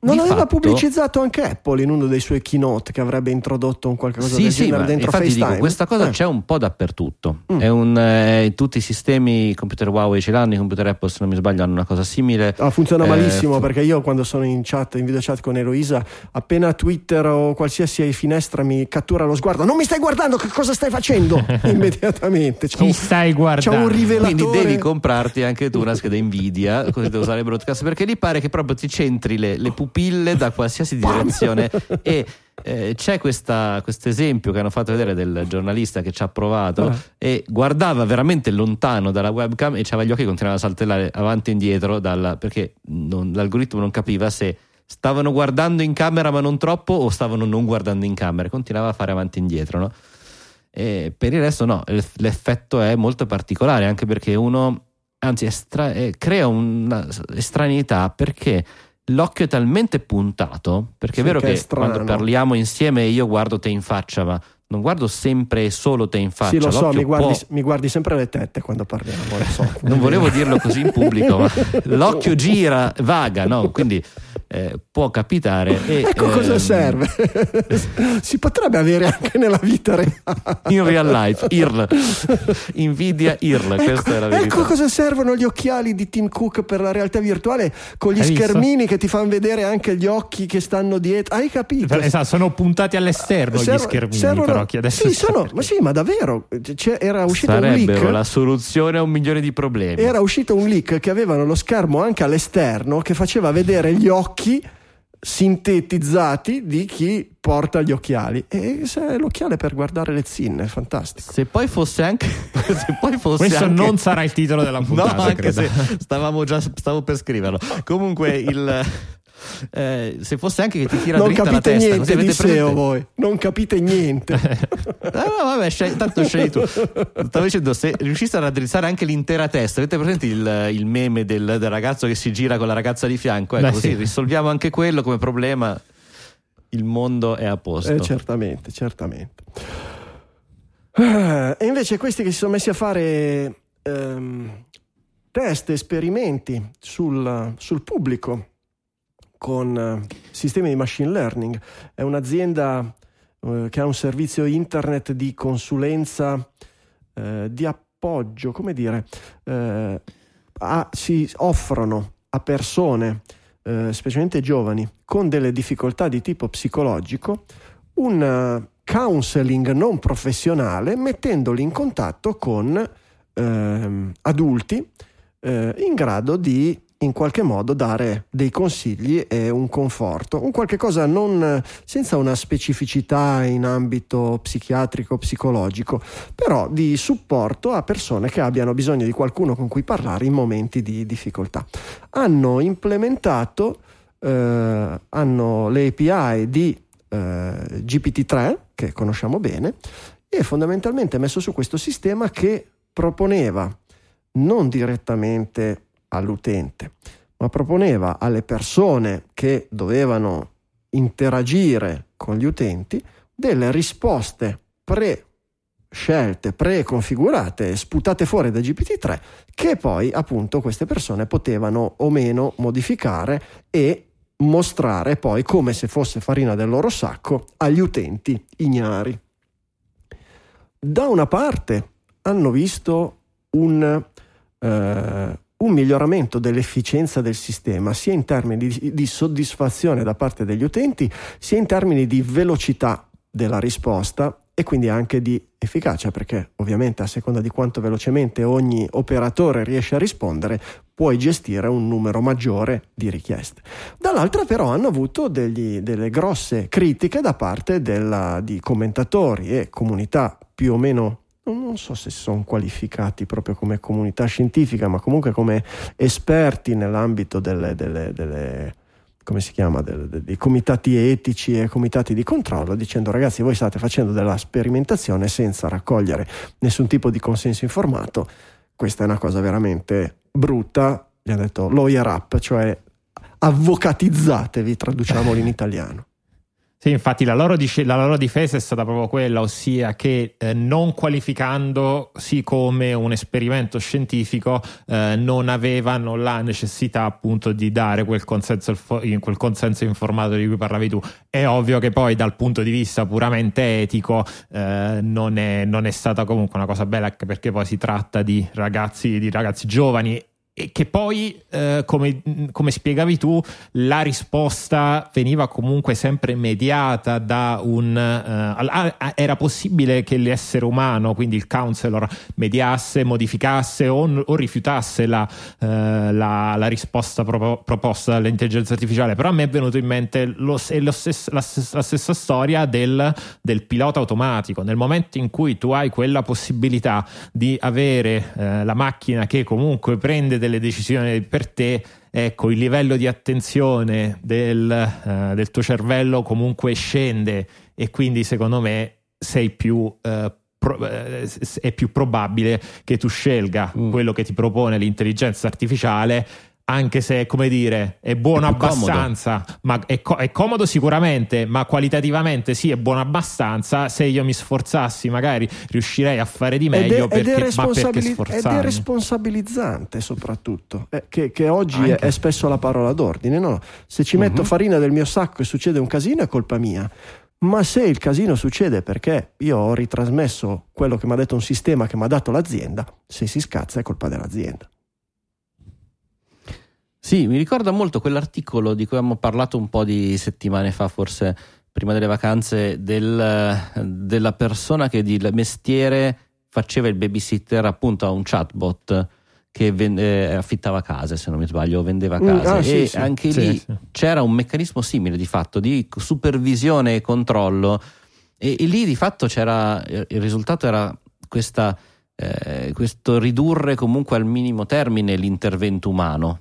non di aveva fatto- pubblicizzato anche Apple in uno dei suoi keynote che avrebbe introdotto un qualcosa Sì, del sì, genere dentro infatti FaceTime? dico, questa cosa Eh. c'è un po' dappertutto. Mm. È un, eh, tutti i sistemi, i computer Huawei ce l'hanno, i computer Apple se non mi sbaglio hanno una cosa simile. Ah, funziona Eh, malissimo fu- perché io quando sono in chat, in video chat con Eloisa, appena Twitter o qualsiasi finestra mi cattura lo sguardo, non mi stai guardando, che cosa stai facendo? Immediatamente. C'è Chi un, stai c'è guardando? un rivelatore. Quindi devi comprarti anche tu una scheda Nvidia così da usare il broadcast perché lì pare che proprio ti centri le, le pupille da qualsiasi direzione e eh, c'è questo esempio che hanno fatto vedere del giornalista che ci ha provato Ah. e guardava veramente lontano dalla webcam e aveva gli occhi che continuavano a saltellare avanti e indietro dalla- perché non- l'algoritmo non capiva se stavano guardando in camera ma non troppo o stavano non guardando in camera continuava a fare avanti e indietro no? E per il resto no, l'eff- l'effetto è molto particolare anche perché uno, anzi estra- eh, crea una estraneità perché l'occhio è talmente puntato, perché Sì, è vero che che, è quando parliamo insieme io guardo te in faccia, ma non guardo sempre e solo te in faccia. Sì, lo so, mi guardi, può- mi guardi sempre le tette quando parliamo. Lo so. non volevo dirlo così in pubblico, ma l'occhio gira, vaga, no? Quindi eh, può capitare. E, Ecco cosa ehm, serve. si potrebbe avere anche nella vita reale. In real life, IRL, Nvidia IRL, questa è la verità. Ecco cosa servono gli occhiali di Tim Cook per la realtà virtuale con gli Hai visto? schermini che ti fanno vedere anche gli occhi che stanno dietro. Hai capito? Esatto, sono puntati all'esterno gli Servo- schermini, servono- però adesso sì, sono- ma sì, ma davvero C'è- era uscito un Sarebbero leak. la soluzione a un milione di problemi. Era uscito un leak che avevano lo schermo anche all'esterno che faceva vedere gli occhi sintetizzati di chi porta gli occhiali. E se è l'occhiale per guardare le zinne, è fantastico. Se poi fosse anche. se poi fosse Questo anche- non sarà il titolo della No, puntata, anche credo. se stavamo già, stavo per srirlo. Comunque, il, eh, se fosse anche che ti tira non dritta la capite testa, niente avete SEO presente- voi, non capite niente. Ah, no, vabbè, scegli- tanto scegli tu. Stavo dicendo, se riusciste a raddrizzare anche l'intera testa, avete presente il, il meme del, del ragazzo che si gira con la ragazza di fianco? Ecco, Beh, così sì. risolviamo anche quello come problema. Il mondo è a posto. Eh, certamente, certamente. Eh, E invece questi che si sono messi a fare ehm, test, esperimenti sul, sul pubblico con eh, sistemi di machine learning. È un'azienda eh, che ha un servizio internet di consulenza, eh, di appoggio, come dire, eh, a, si offrono a persone, eh, specialmente giovani, con delle difficoltà di tipo psicologico, un counseling non professionale mettendoli in contatto con ehm, adulti in grado di in qualche modo dare dei consigli e un conforto, un qualche cosa non, senza una specificità in ambito psichiatrico, psicologico, però di supporto a persone che abbiano bisogno di qualcuno con cui parlare in momenti di difficoltà. Hanno implementato eh, hanno le API di eh, GPT-3 che conosciamo bene e fondamentalmente messo su questo sistema che proponeva non direttamente all'utente, ma proponeva alle persone che dovevano interagire con gli utenti delle risposte pre scelte preconfigurate sputate fuori da GPT-3 che poi appunto queste persone potevano o meno modificare e mostrare poi come se fosse farina del loro sacco agli utenti ignari. Da una parte hanno visto un, eh, un miglioramento dell'efficienza del sistema, sia in termini di, di, soddisfazione da parte degli utenti, sia in termini di velocità della risposta e quindi anche di efficacia, perché ovviamente a seconda di quanto velocemente ogni operatore riesce a rispondere, puoi gestire un numero maggiore di richieste. Dall'altra però hanno avuto degli, delle grosse critiche da parte della, di commentatori e comunità più o meno non so se sono qualificati proprio come comunità scientifica, ma comunque come esperti nell'ambito delle, delle, delle come si chiama, dei comitati etici e comitati di controllo, dicendo ragazzi voi state facendo della sperimentazione senza raccogliere nessun tipo di consenso informato, questa è una cosa veramente brutta, gli hanno detto lawyer up, cioè avvocatizzatevi, traduciamolo in italiano. Sì, infatti la loro, dice, la loro, difesa è stata proprio quella, ossia che eh, non qualificandosi come un esperimento scientifico eh, non avevano la necessità appunto di dare quel consenso, quel consenso, informato di cui parlavi tu. È ovvio che poi dal punto di vista puramente etico eh, non, è, non, è, stata comunque una cosa bella perché poi si tratta di ragazzi, di ragazzi giovani che poi, eh, come, come, spiegavi tu, la risposta veniva comunque sempre mediata da un... Eh, era possibile che l'essere umano, quindi il counselor, mediasse, modificasse o, o rifiutasse la, eh, la, la risposta pro, proposta dall'intelligenza artificiale, però a me è venuto in mente lo, lo stesso, la, la, stessa storia del, del, pilota automatico. Nel momento in cui tu hai quella possibilità di avere eh, la macchina che comunque prende delle decisioni per te, ecco, il livello di attenzione del, uh, del tuo cervello comunque scende e quindi secondo me sei più uh, è più probabile che tu scelga mm. quello che ti propone l'intelligenza artificiale anche se, come dire, è buono è abbastanza, comodo. ma è, co- è, comodo sicuramente, ma qualitativamente sì, è buono abbastanza. Se io mi sforzassi, magari riuscirei a fare di meglio, ed è, perché, ed è, responsabili- ed è responsabilizzante soprattutto, eh, che, che, oggi è, spesso la parola d'ordine. No, se ci metto uh-huh. farina del mio sacco e succede un casino è colpa mia. Ma se il casino succede perché io ho ritrasmesso quello che mi ha detto un sistema che mi ha dato l'azienda, se si scazza è colpa dell'azienda. Sì, mi ricorda molto quell'articolo di cui abbiamo parlato un po' di settimane fa, forse prima delle vacanze, del, della persona che di mestiere faceva il babysitter appunto a un chatbot che vende, eh, affittava case, se non mi sbaglio, vendeva mm, case. Ah, sì, e sì, anche sì, lì c'era un meccanismo simile di fatto di supervisione e controllo. E, e lì di fatto c'era il risultato era questa, eh, questo ridurre comunque al minimo termine l'intervento umano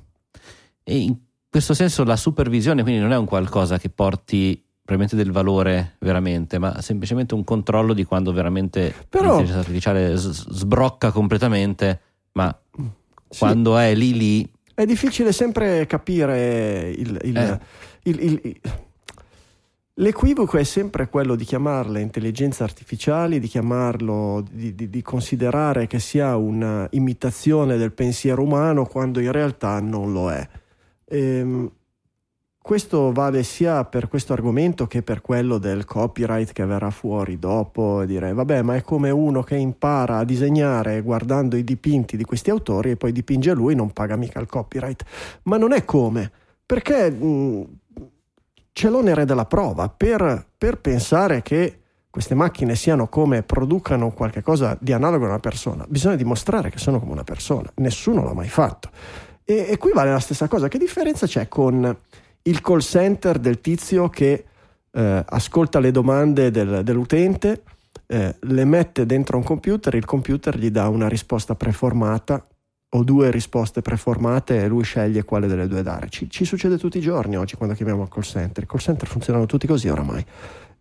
e in questo senso la supervisione quindi non è un qualcosa che porti probabilmente del valore veramente, ma semplicemente un controllo di quando veramente Però, l'intelligenza artificiale sbrocca completamente, ma sì. quando è lì lì... È difficile sempre capire il, il, eh. il, L'equivoco è sempre quello di chiamarle intelligenze artificiali, di chiamarlo, di, di, di considerare che sia un'imitazione del pensiero umano quando in realtà non lo è. Ehm, questo vale sia per questo argomento che per quello del copyright che verrà fuori dopo. Dire, vabbè, ma è come uno che impara a disegnare guardando i dipinti di questi autori e poi dipinge lui, non paga mica il copyright. Ma non è come, perché mh, c'è l'onere della prova per, per pensare che queste macchine siano come producano qualcosa di analogo a una persona, bisogna dimostrare che sono come una persona. Nessuno l'ha mai fatto. E, e qui vale la stessa cosa. Che differenza c'è con il call center del tizio che eh, ascolta le domande del, dell'utente, eh, le mette dentro un computer, il computer gli dà una risposta preformata o due risposte preformate e lui sceglie quale delle due dare. Ci, ci succede tutti i giorni oggi quando chiamiamo il call center. I call center funzionano tutti così oramai.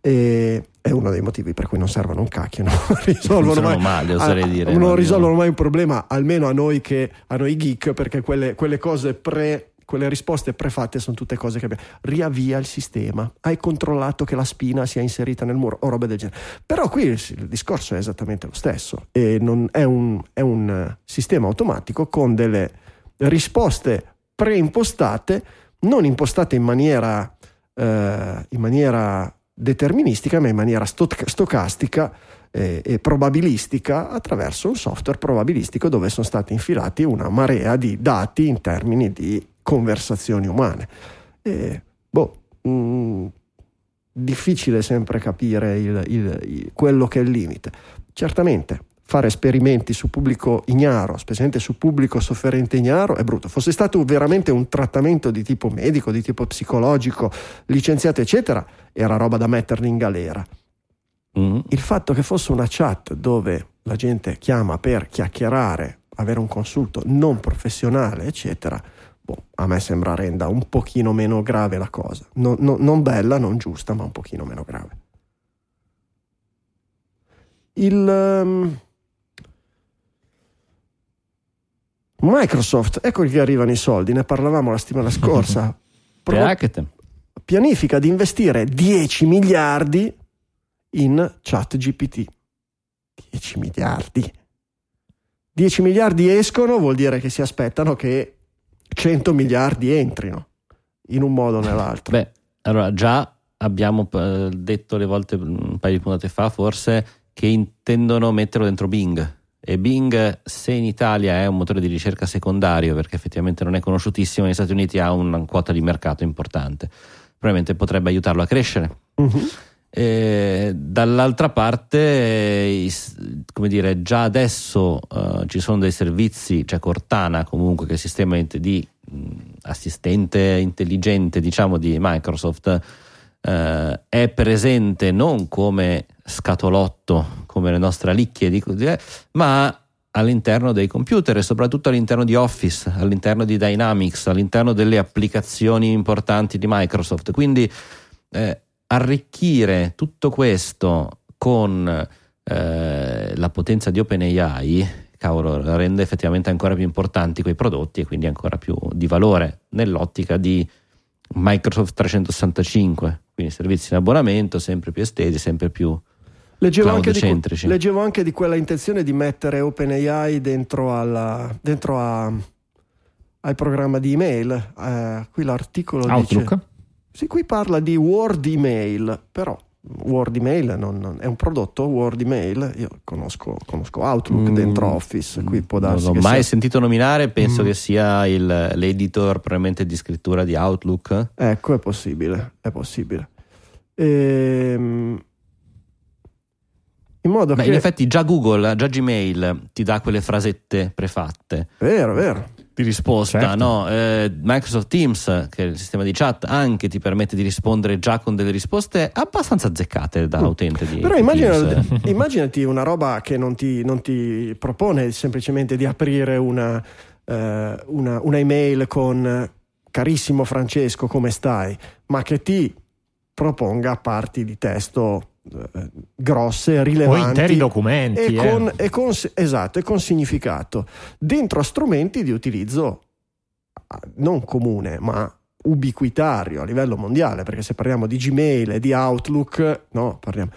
E è uno dei motivi per cui non servono un cacchio, non risolvono mai, male, a, dire. non no, risolvono mai un problema, almeno a noi, che, a noi geek, perché quelle, quelle cose pre quelle risposte prefatte sono tutte cose che abbiamo. Riavvia il sistema, hai controllato che la spina sia inserita nel muro o roba del genere. Però qui il, il discorso è esattamente lo stesso e non, è, un, è un eh, sistema automatico con delle risposte preimpostate, non impostate in maniera, eh, in maniera deterministica, ma in maniera stocastica eh, e probabilistica attraverso un software probabilistico dove sono stati infilati una marea di dati in termini di conversazioni umane. E, boh, mh, mm, difficile sempre capire il, il, il, quello che è il limite. Certamente fare esperimenti su pubblico ignaro, specialmente su pubblico sofferente ignaro, è brutto. Fosse stato veramente un trattamento di tipo medico, di tipo psicologico, licenziato, eccetera, era roba da metterli in galera. Mm. Il fatto che fosse una chat dove la gente chiama per chiacchierare, avere un consulto non professionale, eccetera, boh, a me sembra renda un pochino meno grave la cosa. No, no, non bella, non giusta, ma un pochino meno grave. Il um, Microsoft, ecco che arrivano i soldi, ne parlavamo la settimana scorsa. Pro- pianifica di investire 10 miliardi in chat GPT. 10 miliardi. 10 miliardi escono vuol dire che si aspettano che 100 miliardi entrino in un modo o nell'altro. Beh, allora già abbiamo eh, detto le volte un paio di puntate fa forse che intendono metterlo dentro Bing e Bing se in Italia è un motore di ricerca secondario perché effettivamente non è conosciutissimo negli Stati Uniti ha una quota di mercato importante probabilmente potrebbe aiutarlo a crescere uh-huh. E dall'altra parte, come dire, già adesso uh, ci sono dei servizi, c'è Cortana comunque che è il sistema di mh, assistente intelligente diciamo di Microsoft, uh, è presente non come scatolotto, come le nostre alicchie, di, ma all'interno dei computer e soprattutto all'interno di Office, all'interno di Dynamics, all'interno delle applicazioni importanti di Microsoft. Quindi eh, arricchire tutto questo con eh, la potenza di OpenAI, cavolo, rende effettivamente ancora più importanti quei prodotti e quindi ancora più di valore nell'ottica di Microsoft 365, quindi servizi in abbonamento sempre più estesi, sempre più leggevo anche, di, leggevo anche di quella intenzione di mettere OpenAI dentro, alla, dentro a, al programma di email. Eh, qui l'articolo Outlook. dice sì, qui parla di Word Email, però Word Email non, non, è un prodotto Word Email. Io conosco, conosco Outlook mm, dentro Office. Qui può darsi non l'ho mai sia... sentito nominare. Penso mm. che sia il, l'editor probabilmente di scrittura di Outlook. Ecco, è possibile. È possibile. Ehm. In modo Beh, che. In effetti, già Google, già Gmail ti dà quelle frasette prefatte. Vero, vero di risposta, certo. no? eh, Microsoft Teams, che è il sistema di chat, anche ti permette di rispondere già con delle risposte abbastanza azzeccate da mm. utente di Però immagina, immaginati una roba che non ti, non ti, propone semplicemente di aprire una, eh, una, una email con carissimo Francesco, come stai? Ma che ti proponga parti di testo grosse, rilevanti. O interi documenti. E con, eh. e con, esatto, e con significato. Dentro a strumenti di utilizzo non comune, ma ubiquitario a livello mondiale, perché se parliamo di Gmail e di Outlook, no, parliamo.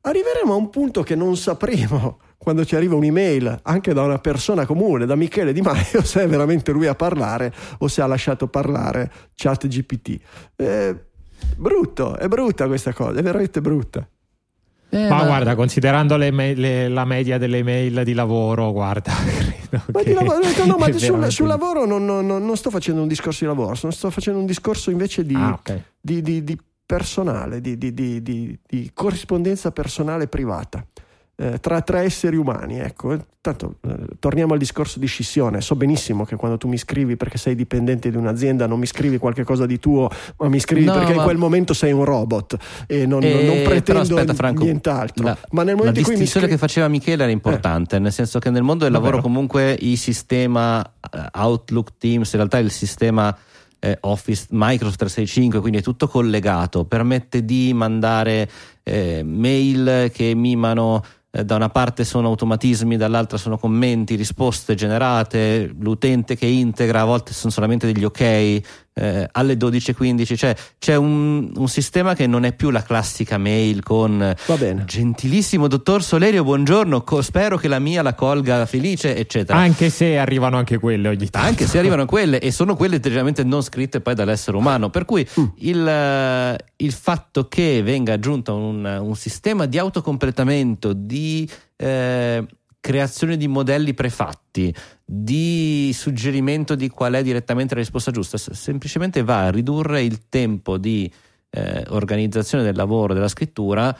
Arriveremo a un punto che non sapremo quando ci arriva un'email anche da una persona comune, da Michele Di Maio, se è veramente lui a parlare o se ha lasciato parlare chat GPT. Eh, brutto, è brutta questa cosa, è veramente brutta. Eh, ma, ma, guarda, considerando le me- le, la media delle mail di lavoro, guarda, ma di lavoro, no, ma sul, sul, lavoro non, non, non, sto facendo un discorso di lavoro, sto facendo un discorso invece di, ah, okay. di, di, di personale, di, corrispondenza personale privata eh, tra, tra, esseri umani. Ecco. Tanto, eh, torniamo al discorso di scissione. So benissimo che quando tu mi scrivi perché sei dipendente di un'azienda non mi scrivi qualcosa di tuo, ma mi scrivi no, perché ma... in quel momento sei un robot e non, eh, non pretendo aspetta, Franco, nient'altro. La, ma nel momento la in cui distinzione scri... che faceva Michele era importante, eh. nel senso che nel mondo del lavoro Davvero? comunque il sistema eh, Outlook Teams, in realtà il sistema eh, Office Microsoft 365, quindi è tutto collegato, permette di mandare eh, mail che mimano eh, da una parte sono automatismi, dall'altra sono commenti, risposte generate, l'utente che integra, a volte sono solamente degli ok eh, alle 12.15, cioè c'è un, un, sistema che non è più la classica mail con gentilissimo dottor Solerio, buongiorno, co- spero che la mia la colga felice, eccetera. Anche se arrivano anche quelle ogni tanto. Anche se arrivano quelle e sono quelle generalmente non scritte poi dall'essere umano, per cui mm. il, il, fatto che venga aggiunto un, un sistema di autocompletamento, di di eh, creazione di modelli prefatti, di suggerimento di qual è direttamente la risposta giusta, semplicemente va a ridurre il tempo di eh, organizzazione del lavoro, della scrittura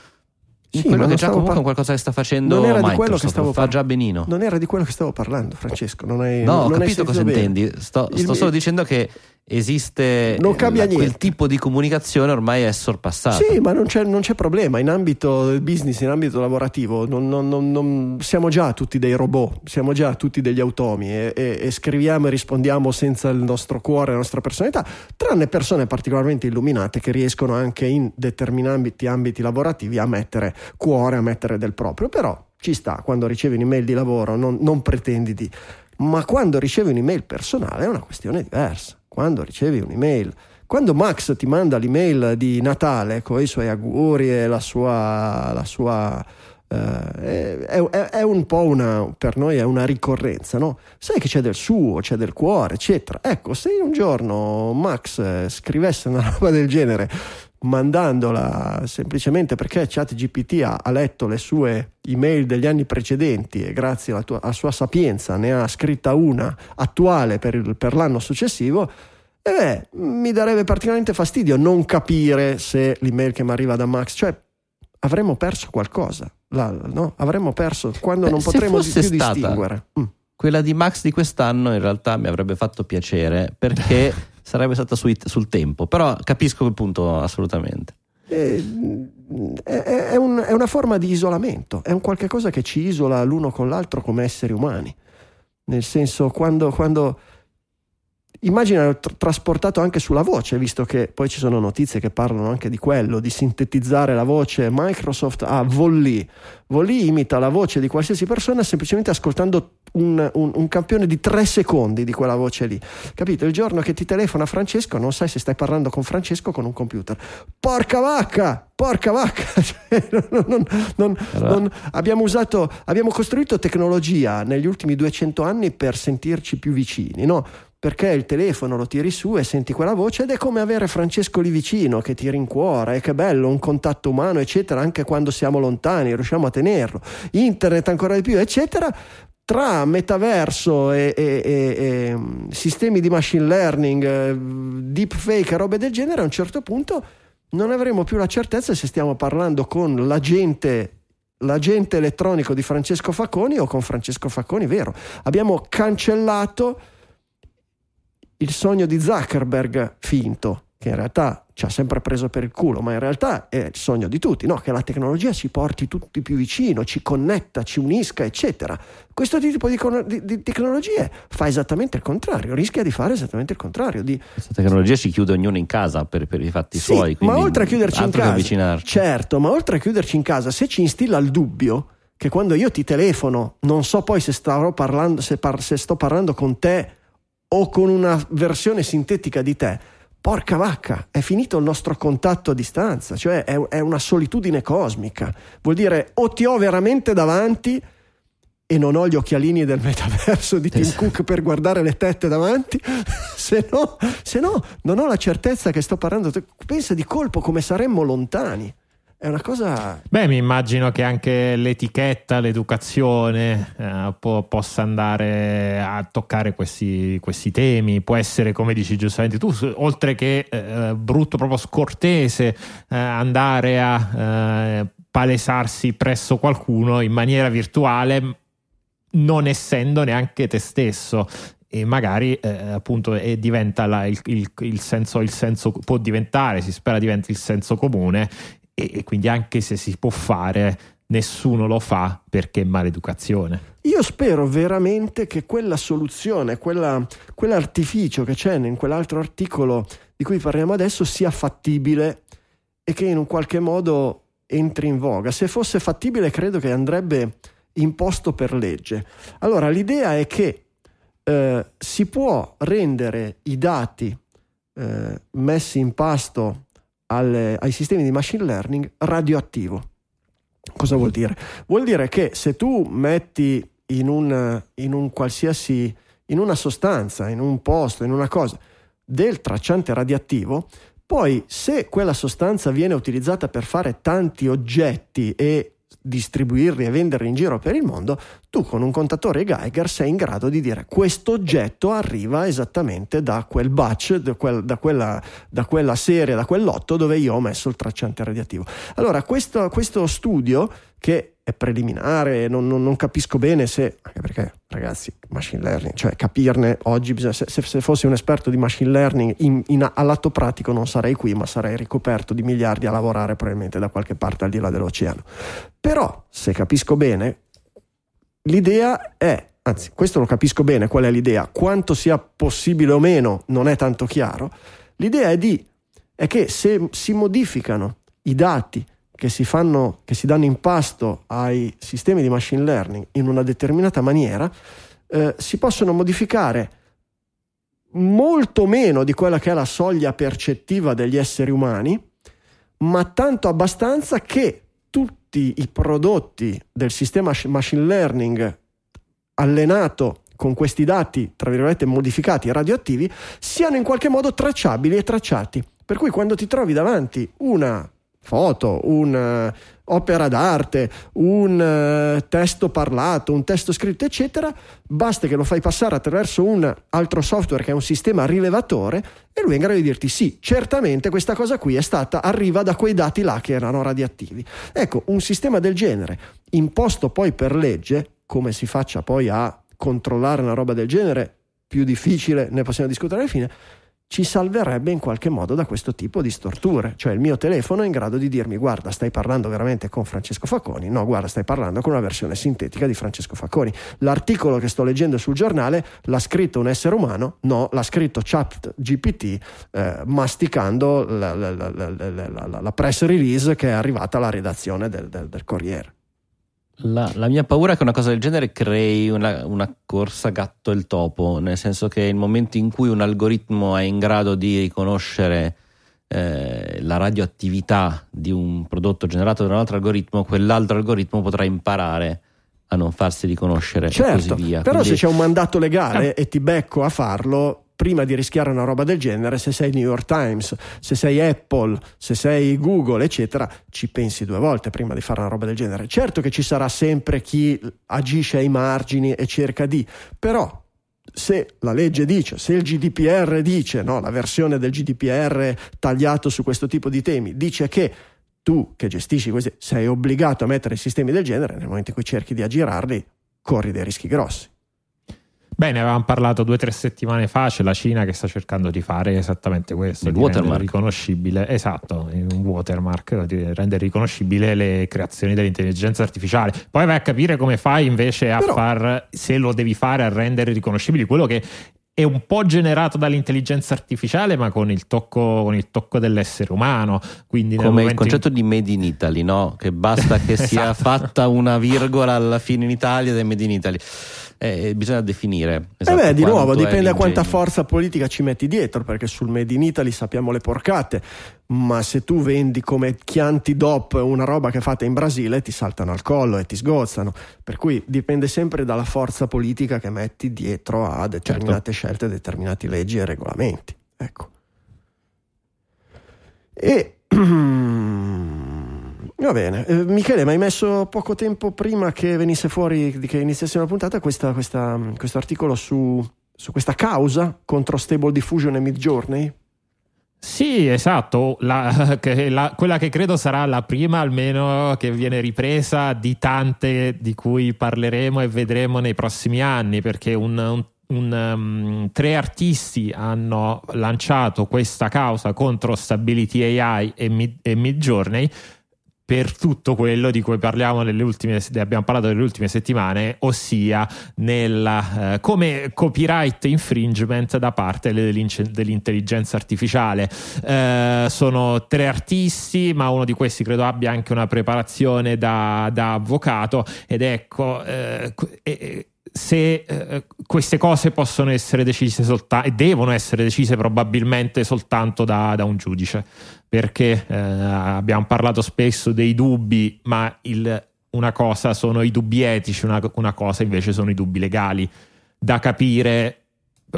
in sì, quello che già comunque par- qualcosa che sta facendo non era di quello che stavo fa già benino. non era di quello che stavo parlando Francesco non hai, no non ho capito cosa intendi sto, sto solo dicendo che esiste non cambia la, quel tipo di comunicazione ormai è sorpassato. Sì, ma non c'è, non c'è problema. In ambito business, in ambito lavorativo, non, non, siamo già tutti dei robot, siamo già tutti degli automi e, e, e, scriviamo e rispondiamo senza il nostro cuore, la nostra personalità, tranne persone particolarmente illuminate che riescono anche in determinati ambiti lavorativi a mettere cuore, a mettere del proprio. Però ci sta, quando ricevi un'email di lavoro non, non pretendi di... Ma quando ricevi un'email personale è una questione diversa quando ricevi un'email. Quando Max ti manda l'email di Natale con i suoi auguri e la sua, la sua Uh, è, è, è, un po' una, per noi è una ricorrenza, no? Sai che c'è del suo, c'è del cuore, eccetera. Ecco, se un giorno Max scrivesse una roba del genere, mandandola semplicemente perché ChatGPT ha, ha letto le sue email degli anni precedenti e grazie alla, tua, alla sua sapienza ne ha scritta una attuale per, il, per l'anno successivo, e beh, mi darebbe particolarmente fastidio non capire se l'email che mi arriva da Max, cioè avremmo perso qualcosa, la, no? avremmo perso quando beh, non potremo più distinguere. Mm. Quella di Max di quest'anno in realtà mi avrebbe fatto piacere perché sarebbe stata sui, sul tempo, però capisco il punto assolutamente. È, è, un, è, una forma di isolamento, è un qualche cosa che ci isola l'uno con l'altro come esseri umani. Nel senso, quando, quando immagina trasportato anche sulla voce, visto che poi ci sono notizie che parlano anche di quello, di sintetizzare la voce. Microsoft ha Volley. Volley imita la voce di qualsiasi persona semplicemente ascoltando un, un, un, campione di tre secondi di quella voce lì. Capito? Il giorno che ti telefona Francesco, non sai se stai parlando con Francesco o con un computer. Porca vacca! Porca vacca! Cioè, non, non, non, allora. abbiamo, usato, abbiamo costruito tecnologia negli ultimi 200 anni per sentirci più vicini, no? Perché il telefono lo tiri su e senti quella voce ed è come avere Francesco lì vicino che ti rincuora e che bello, un contatto umano, eccetera, anche quando siamo lontani, riusciamo a tenerlo. Internet ancora di più, eccetera, tra metaverso e, e, e, e, mm, sistemi di machine learning, eh, deepfake e robe del genere, a un certo punto non avremo più la certezza se stiamo parlando con l'agente, l'agente elettronico di Francesco Facconi o con Francesco Facconi vero. Abbiamo cancellato il sogno di Zuckerberg finto che in realtà ci ha sempre preso per il culo, ma in realtà è il sogno di tutti, no? che la tecnologia ci porti tutti più vicino, ci connetta, ci unisca, eccetera. Questo tipo di, di, di tecnologie fa esattamente il contrario, rischia di fare esattamente il contrario. Di... Questa tecnologia ci chiude ognuno in casa per, per i fatti sì, suoi. Ma oltre a chiuderci in casa, certo, ma oltre a chiuderci in casa, se ci instilla il dubbio che quando io ti telefono non so poi se, parlando, se, par, se sto parlando con te o con una versione sintetica di te, porca vacca, è finito il nostro contatto a distanza, cioè è, è, una solitudine cosmica. Vuol dire o ti ho veramente davanti e non ho gli occhialini del metaverso di Tim Esatto. Cook per guardare le tette davanti, se no, se no non ho la certezza che sto parlando. Pensa di colpo come saremmo lontani. È una cosa. Beh, mi immagino che anche l'etichetta, l'educazione eh, po- possa andare a toccare questi, questi temi. Può essere, come dici giustamente tu, oltre che eh, brutto, proprio scortese, eh, andare a eh, palesarsi presso qualcuno in maniera virtuale, non essendo neanche te stesso. E magari eh, appunto e diventa la- il, il- il senso, il senso può diventare, si spera diventi il senso comune e, e quindi anche se si può fare nessuno lo fa perché è maleducazione Io spero veramente che quella soluzione, quella- quell'artificio che c'è in quell'altro articolo di cui parliamo adesso sia fattibile e che in un qualche modo entri in voga. Se fosse fattibile, credo che andrebbe imposto per legge. Allora, l'idea è che eh, si può rendere i dati eh, messi in pasto alle- ai sistemi di machine learning radioattivo. Cosa vuol dire? Vuol dire che se tu metti in un, in un qualsiasi in una sostanza, in un posto, in una cosa del tracciante radioattivo, poi se quella sostanza viene utilizzata per fare tanti oggetti e distribuirli e venderli in giro per il mondo, tu con un contatore Geiger sei in grado di dire questo oggetto arriva esattamente da quel batch, da, quel- da quella, da quella serie, da quel lotto dove io ho messo il tracciante radioattivo. Allora, questo, questo studio che è preliminare, non, non- non capisco bene se, anche perché ragazzi, machine learning, cioè capirne oggi, bisogna, se, se- fossi un esperto di machine learning in, in- all'atto pratico non sarei qui, ma sarei ricoperto di miliardi a lavorare probabilmente da qualche parte al di là dell'oceano. Però, se capisco bene, l'idea è, anzi, questo lo capisco bene, qual è l'idea, quanto sia possibile o meno non è tanto chiaro, l'idea è di, è che se si modificano i dati che si, fanno, che si danno in pasto ai sistemi di machine learning in una determinata maniera, eh, si possono modificare molto meno di quella che è la soglia percettiva degli esseri umani, ma tanto abbastanza che tutti i prodotti del sistema machine learning allenato con questi dati, tra virgolette, modificati e radioattivi, siano in qualche modo tracciabili e tracciati. Per cui quando ti trovi davanti una foto, un'opera d'arte, un eh, testo parlato, un testo scritto, eccetera, basta che lo fai passare attraverso un altro software che è un sistema rilevatore e lui è in grado di dirti sì, certamente questa cosa qui è stata, arriva da quei dati là che erano radioattivi. Ecco, un sistema del genere, imposto poi per legge, come si faccia poi a controllare una roba del genere, più difficile, ne possiamo discutere alla fine, ci salverebbe in qualche modo da questo tipo di storture. Cioè il mio telefono è in grado di dirmi guarda stai parlando veramente con Francesco Facconi, no guarda stai parlando con una versione sintetica di Francesco Facconi. L'articolo che sto leggendo sul giornale l'ha scritto un essere umano? No, l'ha scritto chat GPT eh, masticando la, la- la- la- press release che è arrivata alla redazione del, del- del Corriere. La, la mia paura è che una cosa del genere crei una, una corsa gatto e il topo, nel senso che il momento in cui un algoritmo è in grado di riconoscere eh, la radioattività di un prodotto generato da un altro algoritmo, quell'altro algoritmo potrà imparare a non farsi riconoscere e Certo, così via. però Quindi- se c'è un mandato legale e ti becco a farlo, prima di rischiare una roba del genere, se sei New York Times, se sei Apple, se sei Google, eccetera, ci pensi due volte prima di fare una roba del genere. Certo che ci sarà sempre chi agisce ai margini e cerca di, però se la legge dice, se il GDPR dice, no, la versione del GDPR tagliato su questo tipo di temi, dice che tu che gestisci questi sei obbligato a mettere sistemi del genere, nel momento in cui cerchi di aggirarli, corri dei rischi grossi. Bene, avevamo parlato due o tre settimane fa, c'è la Cina che sta cercando di fare esattamente questo, Il watermark. riconoscibile, esatto, un watermark, di rendere riconoscibile le creazioni dell'intelligenza artificiale. Poi vai a capire come fai invece a Però- far, se lo devi fare, a rendere riconoscibili quello che è un po' generato dall'intelligenza artificiale, ma con il tocco, con il tocco dell'essere umano. Quindi come il momento in- concetto di Made in Italy, no? Che basta che sia Esatto. fatta una virgola alla fine in Italia ed è Made in Italy. Eh, bisogna definire. Eh esatto beh, di nuovo, dipende da quanta forza politica ci metti dietro, perché sul Made in Italy sappiamo le porcate, ma se tu vendi come Chianti DOP una roba che è fatta in Brasile ti saltano al collo e ti sgozzano. Per cui dipende sempre dalla forza politica che metti dietro a determinate scelte, determinate leggi e regolamenti. Ecco. E va bene, Eh, Michele, mi hai messo poco tempo prima che venisse fuori, che iniziassimo la puntata, questo articolo su, su questa causa contro Stable Diffusion e Midjourney? Sì, esatto, la- che- la- quella che credo sarà la prima almeno che viene ripresa di tante di cui parleremo e vedremo nei prossimi anni, perché un, un- un, um, tre artisti hanno lanciato questa causa contro Stability AI e, Mid- e per tutto quello di cui parliamo nelle ultime, abbiamo parlato nelle ultime settimane, ossia nella, eh, come copyright infringement da parte dell'intelligenza artificiale. Eh, sono tre artisti, ma uno di questi credo abbia anche una preparazione da, da avvocato ed ecco, eh, se eh, queste cose possono essere decise soltanto e devono essere decise probabilmente soltanto da, da un giudice perché eh, abbiamo parlato spesso dei dubbi ma il- una cosa sono i dubbi etici una, una cosa invece sono i dubbi legali. Da capire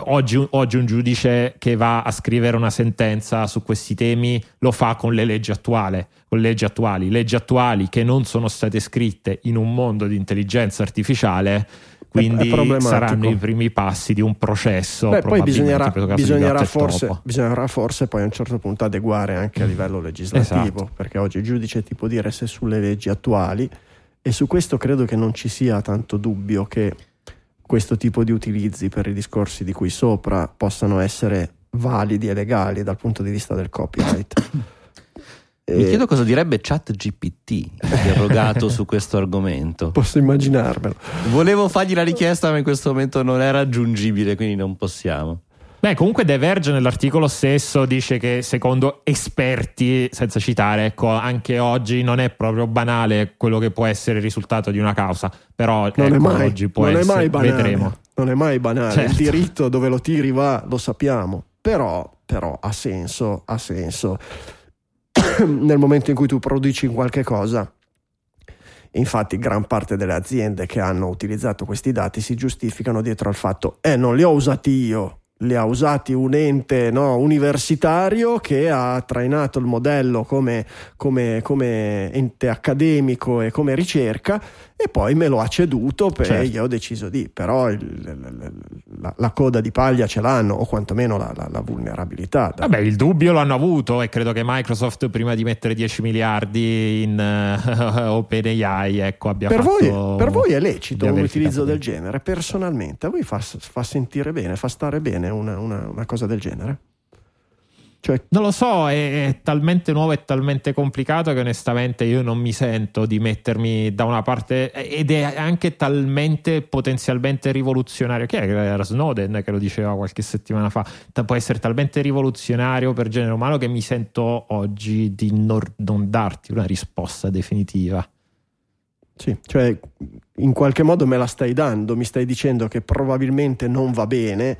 oggi, oggi un giudice che va a scrivere una sentenza su questi temi lo fa con le leggi attuali con leggi attuali. Leggi attuali che non sono state scritte in un mondo di intelligenza artificiale quindi saranno i primi passi di un processo. Beh, poi bisognerà, bisognerà forse, bisognerà forse poi a un certo punto adeguare anche a livello legislativo, Esatto. perché oggi il giudice ti può dire se sulle leggi attuali e su questo credo che non ci sia tanto dubbio che questo tipo di utilizzi per i discorsi di cui sopra possano essere validi e legali dal punto di vista del copyright. Mi E chiedo cosa direbbe ChatGPT interrogato su questo argomento. Posso immaginarmelo. Volevo fargli la richiesta, ma in questo momento non è raggiungibile, quindi non possiamo. Beh, comunque The Verge nell'articolo stesso dice che secondo esperti, senza citare, ecco, anche oggi non è proprio banale quello che può essere il risultato di una causa, però Non, ecco, è, mai, oggi può non è essere, mai banale. vedremo. Non è mai banale. Certo. Il diritto dove lo tiri va, lo sappiamo. Però, però ha senso, ha senso. Nel momento in cui tu produci qualche cosa, infatti gran parte delle aziende che hanno utilizzato questi dati si giustificano dietro al fatto, eh non li ho usati io, li ha usati un ente no, universitario che ha trainato il modello come, come- come ente accademico e come ricerca e poi me lo ha ceduto per Certo. io ho deciso di, però il- la, la coda di paglia ce l'hanno o quantomeno la, la- la vulnerabilità. Vabbè, il dubbio lo hanno avuto e credo che Microsoft prima di mettere 10 miliardi in eh, OpenAI, ecco, abbia per, fatto voi, per voi è lecito un utilizzo del genere? Personalmente, a voi fa, fa sentire bene, fa stare bene una, una- una cosa del genere? Cioè, Non lo so, è, è talmente nuovo e talmente complicato che onestamente io non mi sento di mettermi da una parte ed è anche talmente potenzialmente rivoluzionario. Chi è era Snowden che lo diceva qualche settimana fa? Può essere talmente rivoluzionario per genere umano che mi sento oggi di non, non darti una risposta definitiva. Sì, cioè in qualche modo me la stai dando, mi stai dicendo che probabilmente non va bene,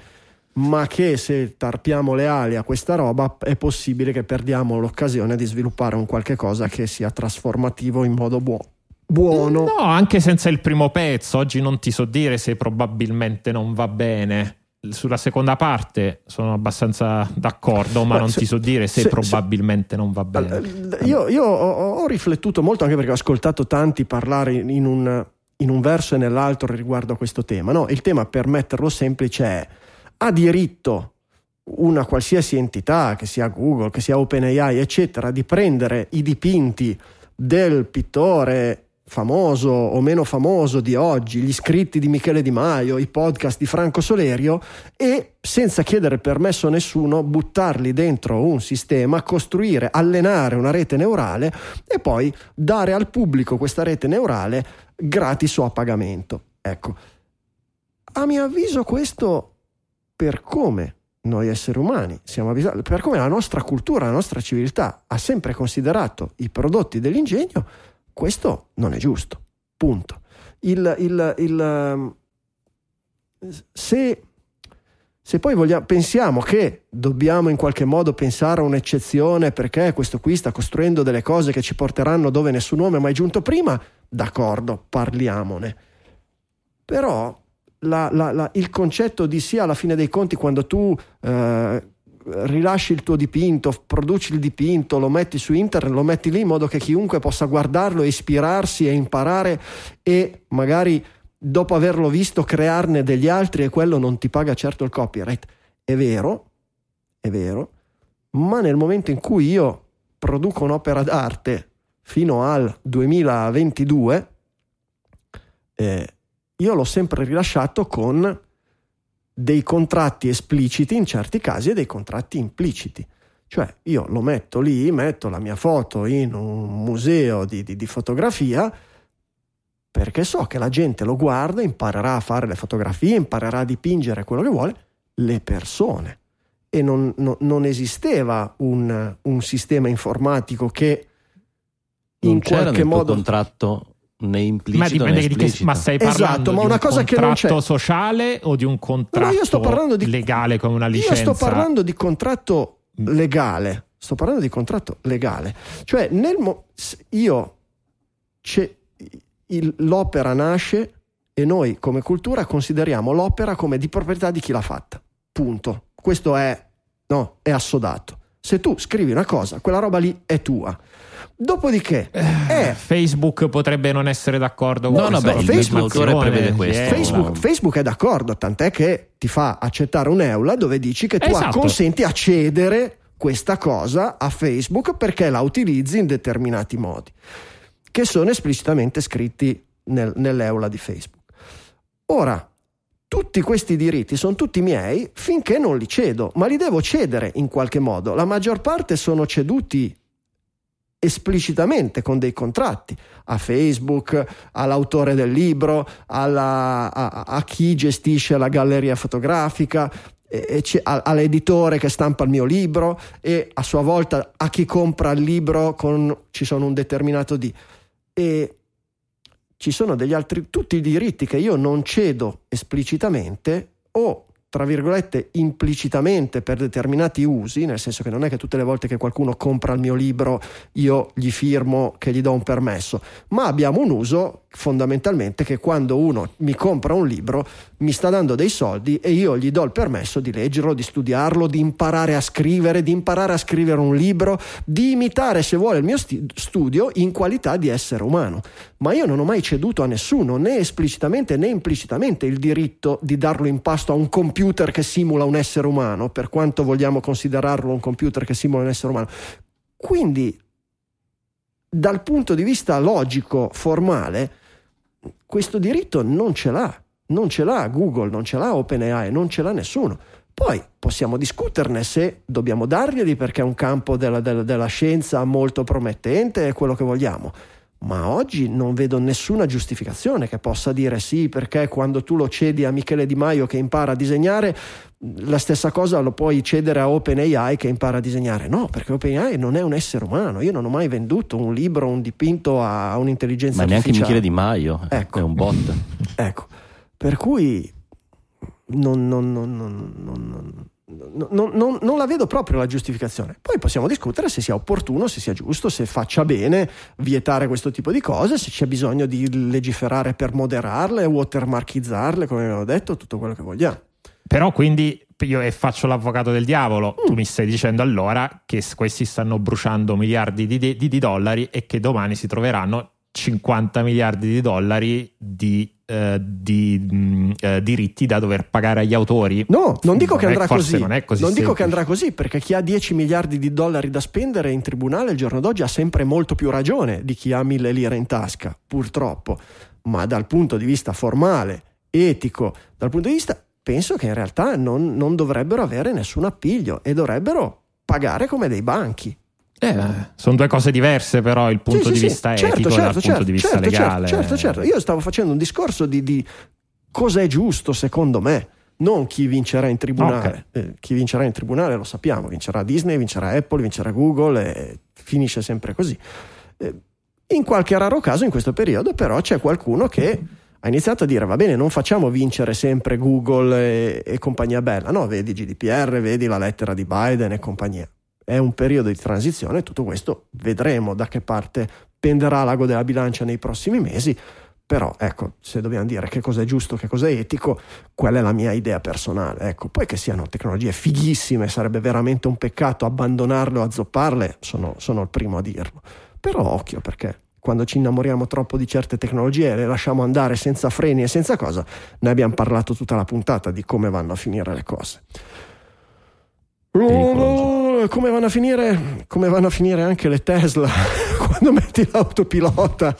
ma che se tarpiamo le ali a questa roba è possibile che perdiamo l'occasione di sviluppare un qualche cosa che sia trasformativo in modo buo- buono. No, anche senza il primo pezzo, oggi non ti so dire se probabilmente non va bene. Sulla seconda parte sono abbastanza d'accordo, ma Beh, non se- ti so dire se, se- probabilmente non va bene. Io, io ho, ho riflettuto molto anche perché ho ascoltato tanti parlare in un, in un verso e nell'altro riguardo a questo tema. no? Il tema, per metterlo semplice, è ha diritto una qualsiasi entità, che sia Google, che sia OpenAI, eccetera, di prendere i dipinti del pittore famoso o meno famoso di oggi, gli scritti di Michele Di Maio, i podcast di Franco Solerio e senza chiedere permesso a nessuno buttarli dentro un sistema, costruire, allenare una rete neurale e poi dare al pubblico questa rete neurale gratis o a pagamento. Ecco, a mio avviso questo per come noi esseri umani siamo avvisati, per come la nostra cultura, la nostra civiltà ha sempre considerato i prodotti dell'ingegno, questo non è giusto. Punto. Il, il- il, ehm, se, se poi vogliamo, pensiamo che dobbiamo in qualche modo pensare a un'eccezione perché questo qui sta costruendo delle cose che ci porteranno dove nessun uomo è mai giunto prima, d'accordo, parliamone. Però la, la, la, il concetto di sì, alla fine dei conti, quando tu eh, rilasci il tuo dipinto, produci il dipinto, lo metti su internet, lo metti lì in modo che chiunque possa guardarlo, ispirarsi e imparare e magari dopo averlo visto crearne degli altri e quello non ti paga certo il copyright. È vero, è vero, ma nel momento in cui io produco un'opera d'arte fino al 2022, eh, io l'ho sempre rilasciato con dei contratti espliciti in certi casi e dei contratti impliciti. Cioè io lo metto lì, metto la mia foto in un museo di, di, di fotografia perché so che la gente lo guarda, imparerà a fare le fotografie, imparerà a dipingere quello che vuole, le persone. E non, non, non esisteva un, un, sistema informatico che in in c'era qualche nel tuo modo contratto né implicito Ma né dipende di che, ma stai parlando Esatto, ma di una un cosa che non contratto c'è. sociale o di un contratto No, io sto parlando di- legale come una Io licenza? sto parlando di contratto legale. Sto parlando di contratto legale. Cioè, nel mo- io c'è- il- l'opera nasce e noi come cultura consideriamo l'opera come di proprietà di chi l'ha fatta. Punto. Questo è, no, è assodato. Se tu scrivi una cosa, quella roba lì è tua. Dopodiché, è Facebook potrebbe non essere d'accordo con No, no, beh, il Facebook- autore prevede questo. Eh, Facebook, Facebook è d'accordo, tant'è che ti fa accettare un'eula dove dici che tu Esatto. consenti a cedere questa cosa a Facebook perché la utilizzi in determinati modi, che sono esplicitamente scritti nel- nell'eula di Facebook. Ora, tutti questi diritti sono tutti miei finché non li cedo, ma li devo cedere in qualche modo. La maggior parte sono ceduti esplicitamente con dei contratti a Facebook, all'autore del libro, alla- a, a chi gestisce la galleria fotografica, e- e a- all'editore che stampa il mio libro e a sua volta a chi compra il libro con, ci sono un determinato di e ci sono degli altri tutti i diritti che io non cedo esplicitamente o tra virgolette implicitamente per determinati usi, nel senso che non è che tutte le volte che qualcuno compra il mio libro io gli firmo che gli do un permesso, ma abbiamo un uso fondamentalmente che quando uno mi compra un libro mi sta dando dei soldi e io gli do il permesso di leggerlo, di studiarlo, di imparare a scrivere, di imparare a scrivere un libro, di imitare se vuole il mio sti- studio in qualità di essere umano. Ma io non ho mai ceduto a nessuno, né esplicitamente né implicitamente, il diritto di darlo in pasto a un computer che simula un essere umano, per quanto vogliamo considerarlo un computer che simula un essere umano. Quindi, dal punto di vista logico, formale, questo diritto non ce l'ha. Non ce l'ha Google, non ce l'ha OpenAI, non ce l'ha nessuno. Poi possiamo discuterne se dobbiamo darglieli perché è un campo della, della- della scienza molto promettente e quello che vogliamo. Ma oggi non vedo nessuna giustificazione che possa dire sì, perché quando tu lo cedi a Michele Di Maio che impara a disegnare, la stessa cosa lo puoi cedere a OpenAI che impara a disegnare. No, perché OpenAI non è un essere umano. Io non ho mai venduto un libro, un dipinto a un'intelligenza Ma neanche artificiale. Michele Di Maio, Ecco. è un bot. Ecco, per cui non, non- non- non- non- non- non- la vedo proprio la giustificazione. Poi possiamo discutere se sia opportuno, se sia giusto, se faccia bene vietare questo tipo di cose, se c'è bisogno di legiferare per moderarle, watermarchizzarle, come avevo detto, tutto quello che vogliamo. Però quindi io e faccio l'avvocato del diavolo, Mm. tu mi stai dicendo allora che questi stanno bruciando miliardi di, di- di dollari e che domani si troveranno 50 miliardi di dollari di, eh, di, mh, eh, diritti da dover pagare agli autori. No, non dico che è- andrà così. Non, è così Non dico che andrà così, perché chi ha 10 miliardi di dollari da spendere in tribunale il giorno d'oggi ha sempre molto più ragione di chi ha mille lire in tasca, purtroppo. Ma dal punto di vista formale, etico, dal punto di vista, penso che in realtà non, non dovrebbero avere nessun appiglio e dovrebbero pagare come dei banchi. Eh, sono due cose diverse, però il punto Sì, di sì, vista sì, certo, etico certo, dal punto certo, di vista certo, legale. Certo, certo, io stavo facendo un discorso di, di cosa è giusto secondo me, non chi vincerà in tribunale. Eh, chi vincerà in tribunale lo sappiamo, vincerà Disney, vincerà Apple, vincerà Google e finisce sempre così. Eh, in qualche raro caso in questo periodo però c'è qualcuno che ha iniziato a dire va bene non facciamo vincere sempre Google e, e compagnia bella, no vedi GDPR, vedi la lettera di Biden e compagnia. È un periodo di transizione, tutto questo vedremo da che parte penderà l'ago della bilancia nei prossimi mesi, però ecco, se dobbiamo dire che cosa è giusto, che cosa è etico, quella è la mia idea personale. Ecco, poi che siano tecnologie fighissime, sarebbe veramente un peccato abbandonarle o azzopparle, sono, sono il primo a dirlo. Però occhio perché quando ci innamoriamo troppo di certe tecnologie e le lasciamo andare senza freni e senza cosa, ne abbiamo parlato tutta la puntata di come vanno a finire le cose. Oh, come vanno a finire? Come vanno a finire anche le Tesla quando metti l'autopilota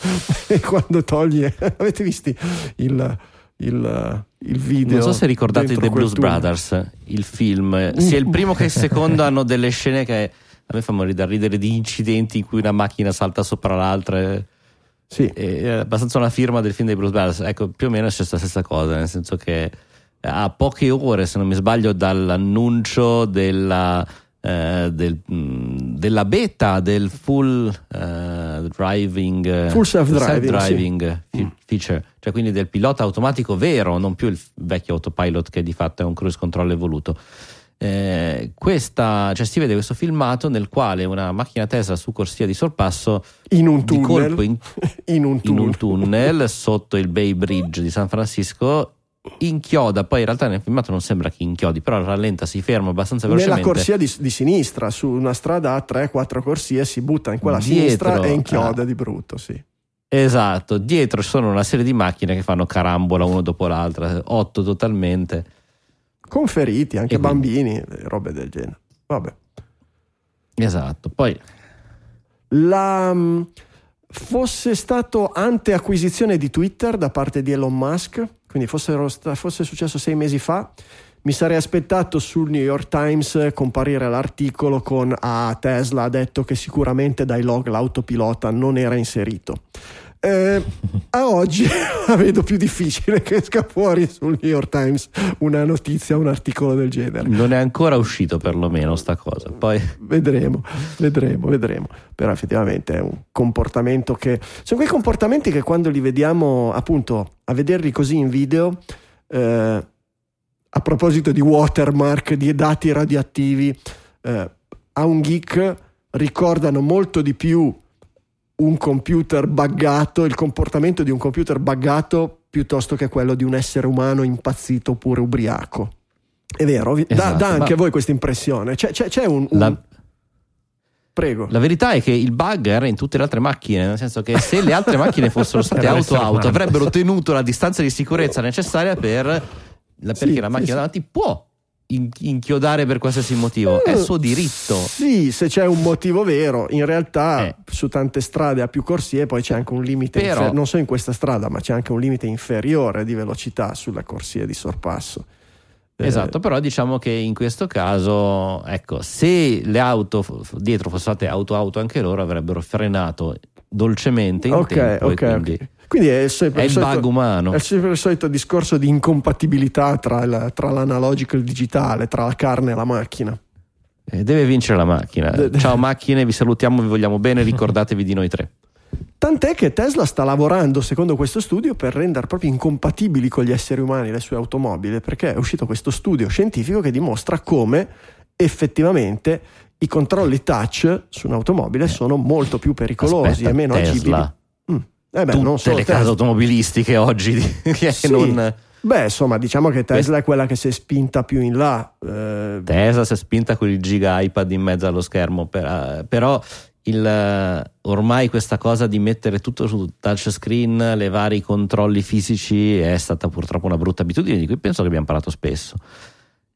e quando togli. Avete visto il, il, il video? Non so se ricordate The Blues tunnel. Brothers, il film. Sia il primo che il secondo hanno delle scene che a me fa morire da ridere di incidenti in cui una macchina salta sopra l'altra. Sì. È abbastanza una firma del film dei Blues Brothers. Ecco, più o meno è successa la stessa cosa, nel senso che a poche ore, se non mi sbaglio, dall'annuncio della, eh, del, della beta del full uh, driving, full self-driving, self-driving sì. feature, cioè quindi del pilota automatico vero, non più il vecchio autopilot che di fatto è un cruise control evoluto. Eh, questa, cioè si vede questo filmato nel quale una macchina Tesla su corsia di sorpasso in un tunnel, colpo in, in, un in, un tunnel sotto il Bay Bridge di San Francisco inchioda, poi in realtà nel filmato non sembra che inchiodi, però rallenta, si ferma abbastanza velocemente. Nella corsia di, di sinistra, su una strada a 3-4 corsie, si butta in quella Dietro, sinistra e inchioda ah, di brutto, sì. Esatto, dietro ci sono una serie di macchine che fanno carambola uno dopo l'altra, otto totalmente. Con feriti, anche e bambini, quindi... robe del genere. Vabbè. Esatto, poi... La fosse stato ante acquisizione di Twitter da parte di Elon Musk, quindi fosse, fosse successo sei mesi fa, mi sarei aspettato sul New York Times comparire l'articolo con ah, Tesla ha detto che sicuramente dai log l'autopilota non era inserito. Eh, a oggi la vedo più difficile che esca fuori sul New York Times una notizia, un articolo del genere. Non è ancora uscito perlomeno sta cosa. Poi... Vedremo, vedremo, vedremo. Però effettivamente è un comportamento che... Sono quei comportamenti che quando li vediamo appunto a vederli così in video, eh, a proposito di watermark, di dati radioattivi, eh, a un geek ricordano molto di più un computer buggato, il comportamento di un computer buggato piuttosto che quello di un essere umano impazzito oppure ubriaco. È vero, esatto, dà, dà anche a voi questa impressione. C'è, c'è, c'è un, un... La... Prego. La verità è che il bug era in tutte le altre macchine, nel senso che se le altre macchine fossero state auto-auto avrebbero tenuto la distanza di sicurezza necessaria per perché sì, la macchina sì, davanti può inchiodare per qualsiasi motivo, è suo diritto. Sì, se c'è un motivo vero, in realtà eh. su tante strade a più corsie poi c'è anche un limite, Però, infer- non so in questa strada, ma c'è anche un limite inferiore di velocità sulle corsie di sorpasso. Esatto, però diciamo che in questo caso, ecco, se le auto dietro fossero state auto-auto anche loro avrebbero frenato dolcemente in okay, tempo okay, quindi... okay. Quindi è, sempre è il, solito, bug umano. È sempre il solito discorso di incompatibilità tra, il, tra l'analogico e il digitale, tra la carne e la macchina. Eh, deve vincere la macchina. Ciao macchine, vi salutiamo, vi vogliamo bene, ricordatevi di noi tre. Tant'è che Tesla sta lavorando, secondo questo studio, per rendere proprio incompatibili con gli esseri umani le sue automobili, perché è uscito questo studio scientifico che dimostra come effettivamente i controlli touch su un'automobile sono molto più pericolosi Aspetta, e meno Tesla. agibili. Eh beh, Tutte le case automobilistiche oggi che sì. non... Beh, insomma, diciamo che Tesla è quella che si è spinta più in là. Eh... Tesla si è spinta con il giga iPad in mezzo allo schermo, per, uh, però il, ormai questa cosa di mettere tutto su touchscreen, le vari controlli fisici, è stata purtroppo una brutta abitudine di cui penso che abbiamo parlato spesso.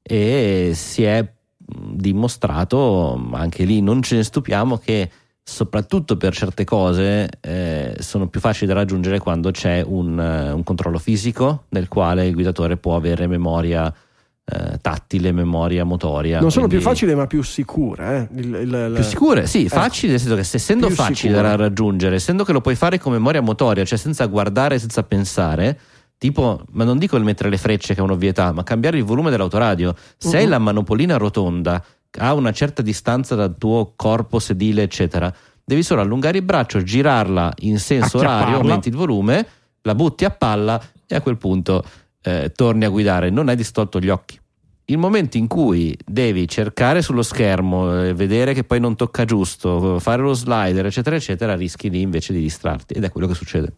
E si è dimostrato, anche lì non ce ne stupiamo, che soprattutto per certe cose eh, sono più facili da raggiungere quando c'è un, uh, un, controllo fisico nel quale il guidatore può avere memoria uh, tattile, memoria motoria. Non sono più facili ma più sicure. Eh? Il, il, il... Più sicure, sì, ecco. facili nel senso che se, essendo più facili sicure. da raggiungere, essendo che lo puoi fare con memoria motoria, cioè senza guardare, senza pensare, tipo, ma non dico il mettere le frecce che è un'ovvietà, ma cambiare il volume dell'autoradio. Se uh-huh. hai la manopolina rotonda a una certa distanza dal tuo corpo sedile, eccetera, devi solo allungare il braccio, girarla in senso orario, aumenti il volume la butti a palla e a quel punto eh, torni a guidare, non hai distolto gli occhi. Il momento in cui devi cercare sullo schermo, eh, vedere che poi non tocca giusto, fare lo slider, eccetera, eccetera, rischi lì invece di distrarti ed è quello che succede.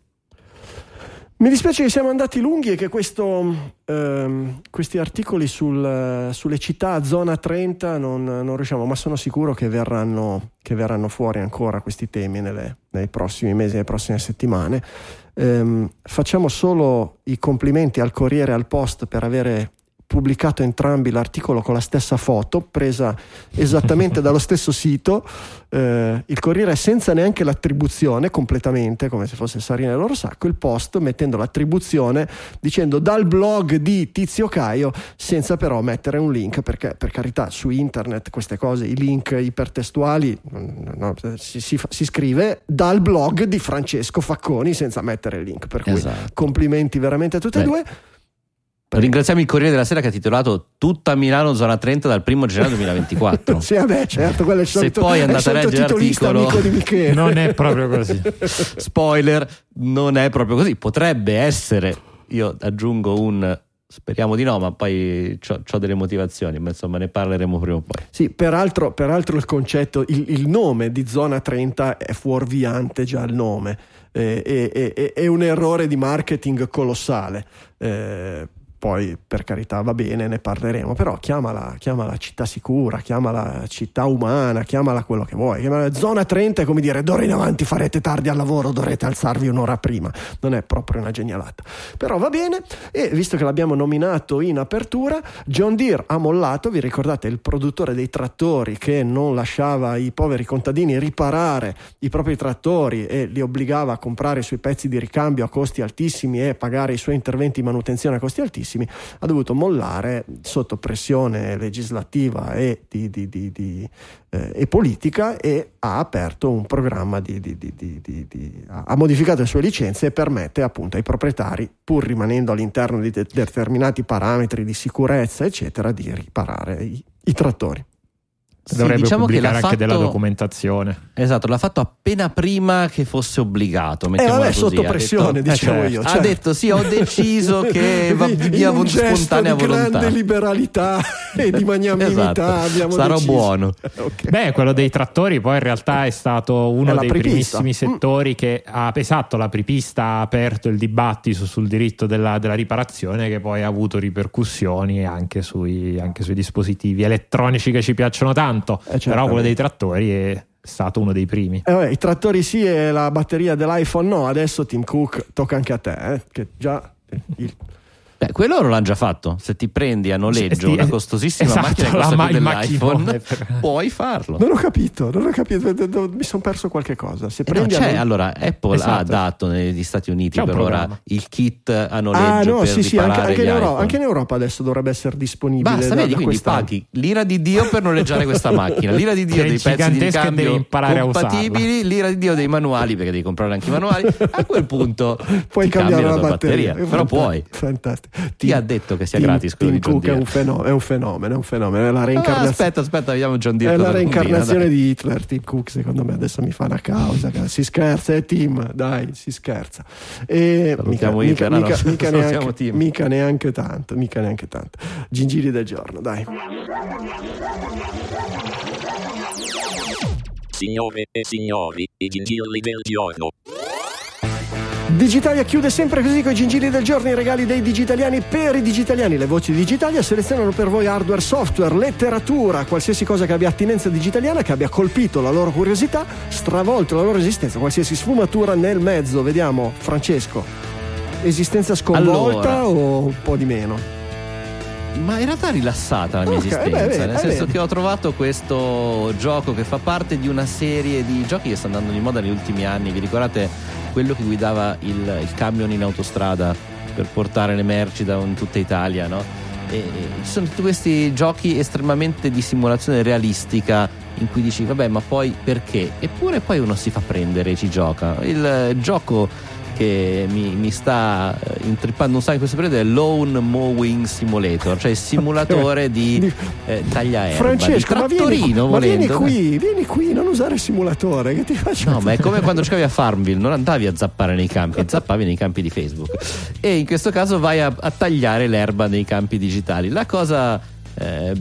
Mi dispiace che siamo andati lunghi e che questo, ehm, questi articoli sul, sulle città zona 30 non, non, riusciamo, ma sono sicuro che verranno, che verranno fuori ancora questi temi nelle, nei prossimi mesi, nelle prossime settimane. Ehm, facciamo solo i complimenti al Corriere e al Post per avere pubblicato entrambi l'articolo con la stessa foto, presa esattamente dallo stesso sito, eh, il Corriere senza neanche l'attribuzione completamente, come se fosse Sarina nel loro sacco, il post mettendo l'attribuzione dicendo dal blog di Tizio Caio, senza però mettere un link, perché per carità su internet queste cose, i link ipertestuali, no, si, si, si, scrive dal blog di Francesco Facconi senza mettere il link, per cui esatto. complimenti veramente a tutti e due. Ringraziamo il Corriere della Sera che ha titolato Tutta Milano zona 30 dal 1 gennaio 2024. sì, vabbè, certo, quello è il solito, Se poi andate a leggere l'articolo, non è proprio così. Spoiler, non è proprio così. Potrebbe essere, io aggiungo un Speriamo di no, ma poi ho delle motivazioni, ma insomma ne parleremo prima o poi. Sì, peraltro, peraltro il concetto, il, il, nome di zona 30 è fuorviante già il nome, eh, è, è, è, un errore di marketing colossale. Eh, poi per carità va bene, ne parleremo, però chiamala, chiamala città sicura, chiamala città umana, chiamala quello che vuoi. Chiamala zona 30 è come dire d'ora in avanti farete tardi al lavoro, dovrete alzarvi un'ora prima. Non è proprio una genialata. Però va bene e visto che l'abbiamo nominato in apertura, John Deere ha mollato, vi ricordate il produttore dei trattori che non lasciava i poveri contadini riparare i propri trattori e li obbligava a comprare i suoi pezzi di ricambio a costi altissimi e pagare i suoi interventi di manutenzione a costi altissimi altissimi, ha dovuto mollare sotto pressione legislativa e, di, di, di, eh, e politica e ha aperto un programma ha modificato le sue licenze e permette appunto ai proprietari, pur rimanendo all'interno di de- determinati parametri di sicurezza, eccetera, di riparare i, i trattori. Sì, dovrebbe diciamo pubblicare anche fatto, della documentazione. Esatto, l'ha fatto appena prima che fosse obbligato. Eh vabbè, sotto pressione, detto, dicevo eh, io. Certo. Ha detto sì, ho deciso che va via con spontanea di volontà. grande liberalità e di magnanimità esatto. abbiamo Sarò deciso. buono. okay. Beh, quello dei trattori poi in realtà è stato uno è dei primissimi mm. settori che ha, esatto, la pripista ha aperto il dibattito sul diritto della, della riparazione che poi ha avuto ripercussioni anche sui, anche sui dispositivi elettronici che ci piacciono tanto tanto, eh, però quello dei trattori è stato uno dei primi. Eh, vabbè, I trattori sì e la batteria dell'iPhone no, adesso Tim Cook tocca anche a te, eh, che già il, Beh, quello loro l'hanno già fatto. Se ti prendi a noleggio una costosissima esatto, macchina che costa ma- dell'iPhone, puoi farlo. Non ho capito, non ho capito, mi sono perso qualche cosa. Se eh no, non... allora, Apple esatto. ha dato negli Stati Uniti per ora il kit a noleggio ah, no, sì, sì, anche, anche, in Europa, anche, in Europa, adesso dovrebbe essere disponibile. Basta, da, vedi, da quindi paghi l'ira di Dio per noleggiare questa macchina, l'ira di Dio dei pezzi di ricambio compatibili, l'ira di Dio dei manuali, perché devi comprare anche i manuali. A quel punto puoi cambiare la batteria, però puoi. Fantastico. Ti ha detto che sia Tim, gratis quello Tim di John Cook È un, fenomeno, è un fenomeno, è un fenomeno. È la reincarnazione. Ah, aspetta, aspetta, vediamo John Deere. È la reincarnazione combina, di Hitler. Tim Cook, secondo me, adesso mi fa una causa. Si scherza, è Tim, dai, si scherza. E mica, Hitler, mica, no, mica, neanche, mica neanche tanto, mica neanche tanto. Gingili del giorno, dai. Signore e signori, i gingilli del giorno. Digitalia chiude sempre così con i gingilli del giorno, i regali dei digitaliani per i digitaliani. Le voci di Digitalia selezionano per voi hardware, software, letteratura, qualsiasi cosa che abbia attinenza digitaliana, che abbia colpito la loro curiosità, stravolto la loro esistenza, qualsiasi sfumatura nel mezzo. Vediamo, Francesco, esistenza sconvolta allora. o un po' di meno? Ma in realtà è rilassata la mia okay, esistenza, beh, beh, nel senso beh. che ho trovato questo gioco che fa parte di una serie di giochi che stanno andando di moda negli ultimi anni. Vi ricordate quello che guidava il, il camion in autostrada per portare le merci da in tutta Italia, no? E, ci sono tutti questi giochi estremamente di simulazione realistica in cui dici vabbè ma poi perché? Eppure poi uno si fa prendere e ci gioca. Il gioco che mi, mi sta eh, intrippando un sacco in questo periodo è Lawn Mowing Simulator, cioè il simulatore di eh, tagliaerba, Francesco, di ma vieni, trattorino ma vieni qui, vieni qui, non usare il simulatore che ti faccio. No, ma è come quando giocavi a Farmville, non andavi a zappare nei campi, zappavi nei campi di Facebook. E in questo caso vai a, a tagliare l'erba nei campi digitali. La cosa eh,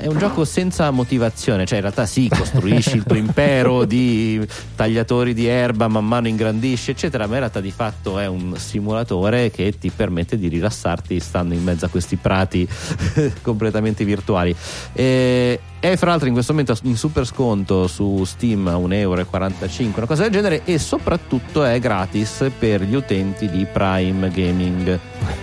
è un gioco senza motivazione, cioè in realtà sì, costruisci il tuo impero di tagliatori di erba, man mano ingrandisci, eccetera, ma in realtà di fatto è un simulatore che ti permette di rilassarti stando in mezzo a questi prati completamente virtuali. E, è fra l'altro in questo momento in super sconto su Steam a 1,45 euro, una cosa del genere, e soprattutto è gratis per gli utenti di Prime Gaming.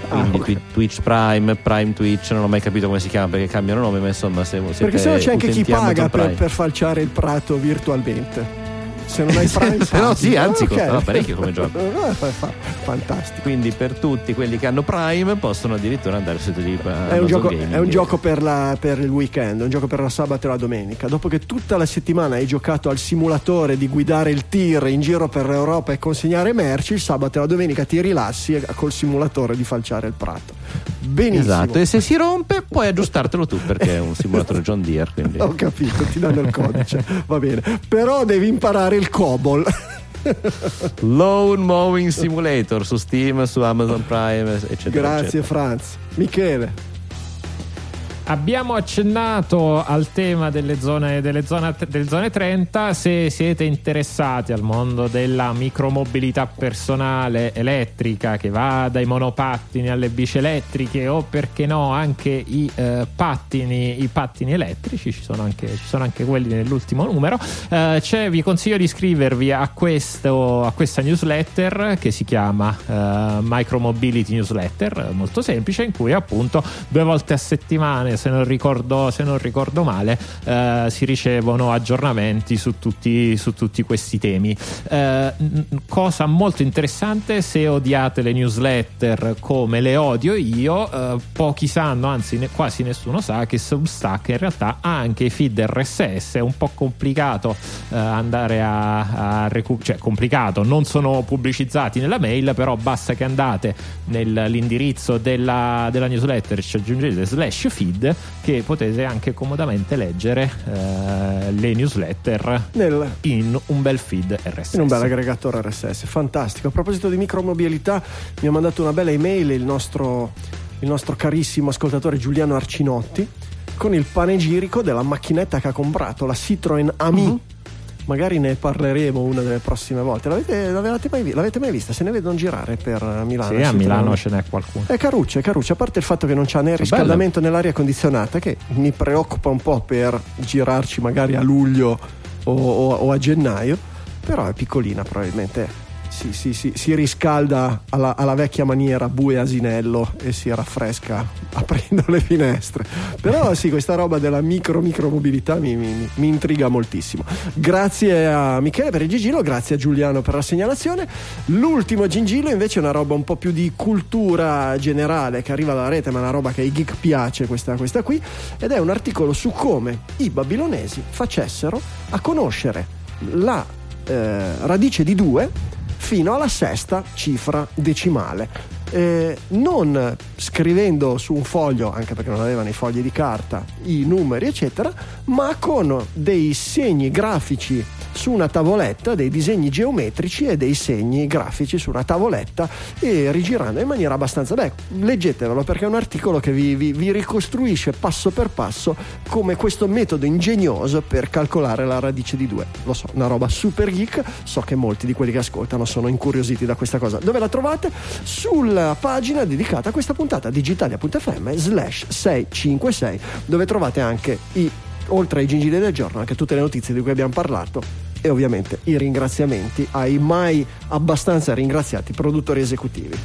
Quindi ok. Twi- Twitch Prime, Prime Twitch, non ho mai capito come si chiama perché cambiano nome, ma insomma, se Perché sennò c'è anche chi paga per, per falciare il prato virtualmente. Se non hai Prime Se no, sì, anzi, Ok. costava parecchio come gioco. Fa- fa- Fantastico. Quindi per tutti quelli che hanno Prime possono addirittura andare sul sito di eh, È un, gioco, Gaming. è un gioco per, la- per il weekend, un gioco per la sabato e la domenica. Dopo che tutta la settimana hai giocato al simulatore di guidare il tir in giro per l'Europa e consegnare merci, il sabato e la domenica ti rilassi col simulatore di falciare il prato. Benissimo. Esatto, e se si rompe puoi aggiustartelo tu perché è un simulatore John Deere. Quindi... Ho capito, ti danno il codice, va bene. Però devi imparare il COBOL. Lawn Mowing Simulator su Steam, su Amazon Prime, eccetera. Grazie eccetera. Franz. Michele, Abbiamo accennato al tema delle zone, delle zone, delle zone 30. Se siete interessati al mondo della micromobilità personale elettrica che va dai monopattini alle bici elettriche o perché no anche i, eh, pattini, i pattini elettrici, ci sono anche, ci sono anche quelli nell'ultimo numero, eh, vi consiglio di iscrivervi a, questo, a questa newsletter che si chiama eh, Micromobility Newsletter, molto semplice, in cui appunto due volte a settimana, se non ricordo, se non ricordo male, eh, si ricevono aggiornamenti su tutti, su tutti questi temi. Eh, cosa molto interessante, se odiate le newsletter come le odio io, eh, pochi sanno, anzi ne- quasi nessuno sa che Substack in realtà ha anche i feed RSS, è un po' complicato eh, andare a, a recu- cioè complicato, non sono pubblicizzati nella mail, però basta che andate nell'indirizzo della, della newsletter, ci aggiungete slash feed che potete anche comodamente leggere eh, le newsletter nel, in un bel feed RSS. in un bel aggregatore RSS, fantastico. A proposito di micromobilità, mi ha mandato una bella email il nostro, il nostro carissimo ascoltatore Giuliano Arcinotti con il panegirico della macchinetta che ha comprato, la Citroen Ami. Mhm. Magari ne parleremo una delle prossime volte. L'avete, l'avete, mai, l'avete mai vista? Se ne vedono girare per eh, Milano? Sì, a Milano ce n'è qualcuno. È caruccia, è caruccia, a parte il fatto che non c'ha né riscaldamento né l'aria condizionata, che mi preoccupa un po' per girarci magari a luglio o, o- o a gennaio, però è piccolina probabilmente. Si, si- si- si riscalda alla, alla vecchia maniera bue asinello e si raffresca aprendo le finestre. Però sì, questa roba della micro micro mobilità mi, mi- mi intriga moltissimo. Grazie a Michele per il gigilo, grazie a Giuliano per la segnalazione. L'ultimo gingillo invece è una roba un po' più di cultura generale che arriva dalla rete, ma è una roba che ai geek piace questa, questa qui, ed è un articolo su come i babilonesi facessero a conoscere la eh, radice di 2 fino alla sesta cifra decimale. Eh, non scrivendo su un foglio, anche perché non avevano i fogli di carta, i numeri, eccetera, ma con dei segni grafici su una tavoletta, dei disegni geometrici e dei segni grafici su una tavoletta e rigirando in maniera abbastanza. Beh, leggetevelo perché è un articolo che vi, vi- vi ricostruisce passo per passo come questo metodo ingegnoso per calcolare la radice di 2. Lo so, una roba super geek. So che molti di quelli che ascoltano sono incuriositi da questa cosa. Dove la trovate? Sulla pagina dedicata a questa puntata digitalia.fm slash 656 dove trovate anche i oltre ai gingili del giorno, anche tutte le notizie di cui abbiamo parlato e ovviamente i ringraziamenti ai mai abbastanza ringraziati produttori esecutivi.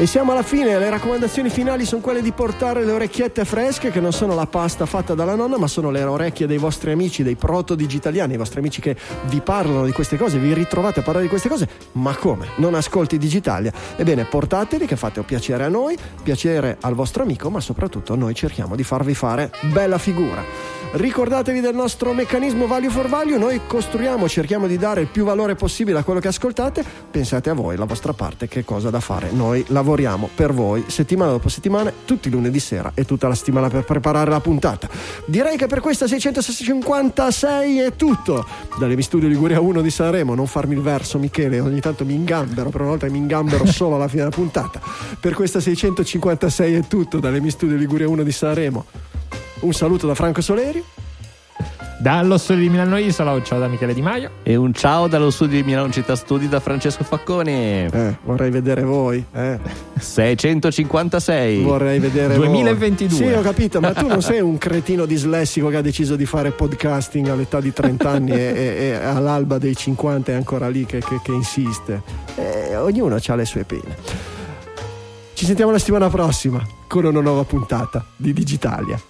E siamo alla fine, le raccomandazioni finali sono quelle di portare le orecchiette fresche, che non sono la pasta fatta dalla nonna, ma sono le orecchie dei vostri amici, dei proto-digitaliani, i vostri amici che vi parlano di queste cose, vi ritrovate a parlare di queste cose, ma come? Non ascolti Digitalia? Ebbene, portateli che fate un piacere a noi, piacere al vostro amico, ma soprattutto noi cerchiamo di farvi fare bella figura. Ricordatevi del nostro meccanismo value for value, noi costruiamo, cerchiamo di dare il più valore possibile a quello che ascoltate, pensate a voi, la vostra parte, che cosa da fare. Noi lavoriamo per voi settimana dopo settimana, tutti i lunedì sera e tutta la settimana per preparare la puntata. Direi che per questa 656 è tutto. Dalle Studio Liguria 1 di Sanremo, non farmi il verso Michele, ogni tanto mi ingambero, però una volta mi ingambero solo alla fine della puntata. Per questa 656 è tutto, dalle Studio Liguria 1 di Sanremo. Un saluto da Franco Soleri. Dallo studio di Milano Isola, ciao da Michele Di Maio. E un ciao dallo studio di Milano Città Studi da Francesco Facconi. Eh, vorrei vedere voi. Eh. 656. Vorrei vedere 2022. Voi. Sì, ho capito, ma tu non sei un cretino dislessico che ha deciso di fare podcasting all'età di 30 anni e, e, e all'alba dei 50 è ancora lì che, che, che insiste. Eh, ognuno ha le sue pene. Ci sentiamo la settimana prossima con una nuova puntata di Digitalia.